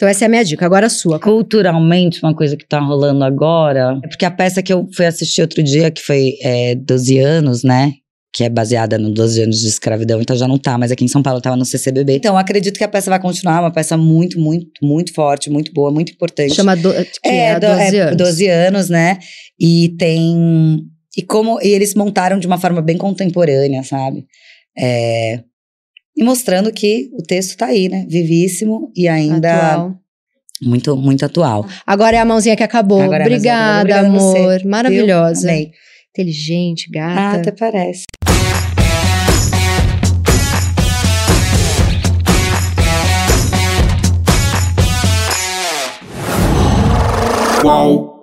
Então essa é a minha dica. Agora a sua. Culturalmente, uma coisa que tá rolando agora. É porque a peça que eu fui assistir outro dia, que foi é, 12 anos, né? Que é baseada no 12 anos de escravidão, então já não tá, mas aqui em São Paulo tava no CCBB. Então acredito que a peça vai continuar, uma peça muito, muito, muito forte, muito boa, muito importante. Chama do, que é, do- 12 anos. 12 anos, né? E tem. E como e eles montaram de uma forma bem contemporânea, sabe? É, e mostrando que o texto tá aí, né? Vivíssimo e ainda Atual. muito, muito atual. Agora é a mãozinha que acabou. Agora é. Obrigada, você, amor. Maravilhosa. Amei. Inteligente, Ah, gata. até parece. Qual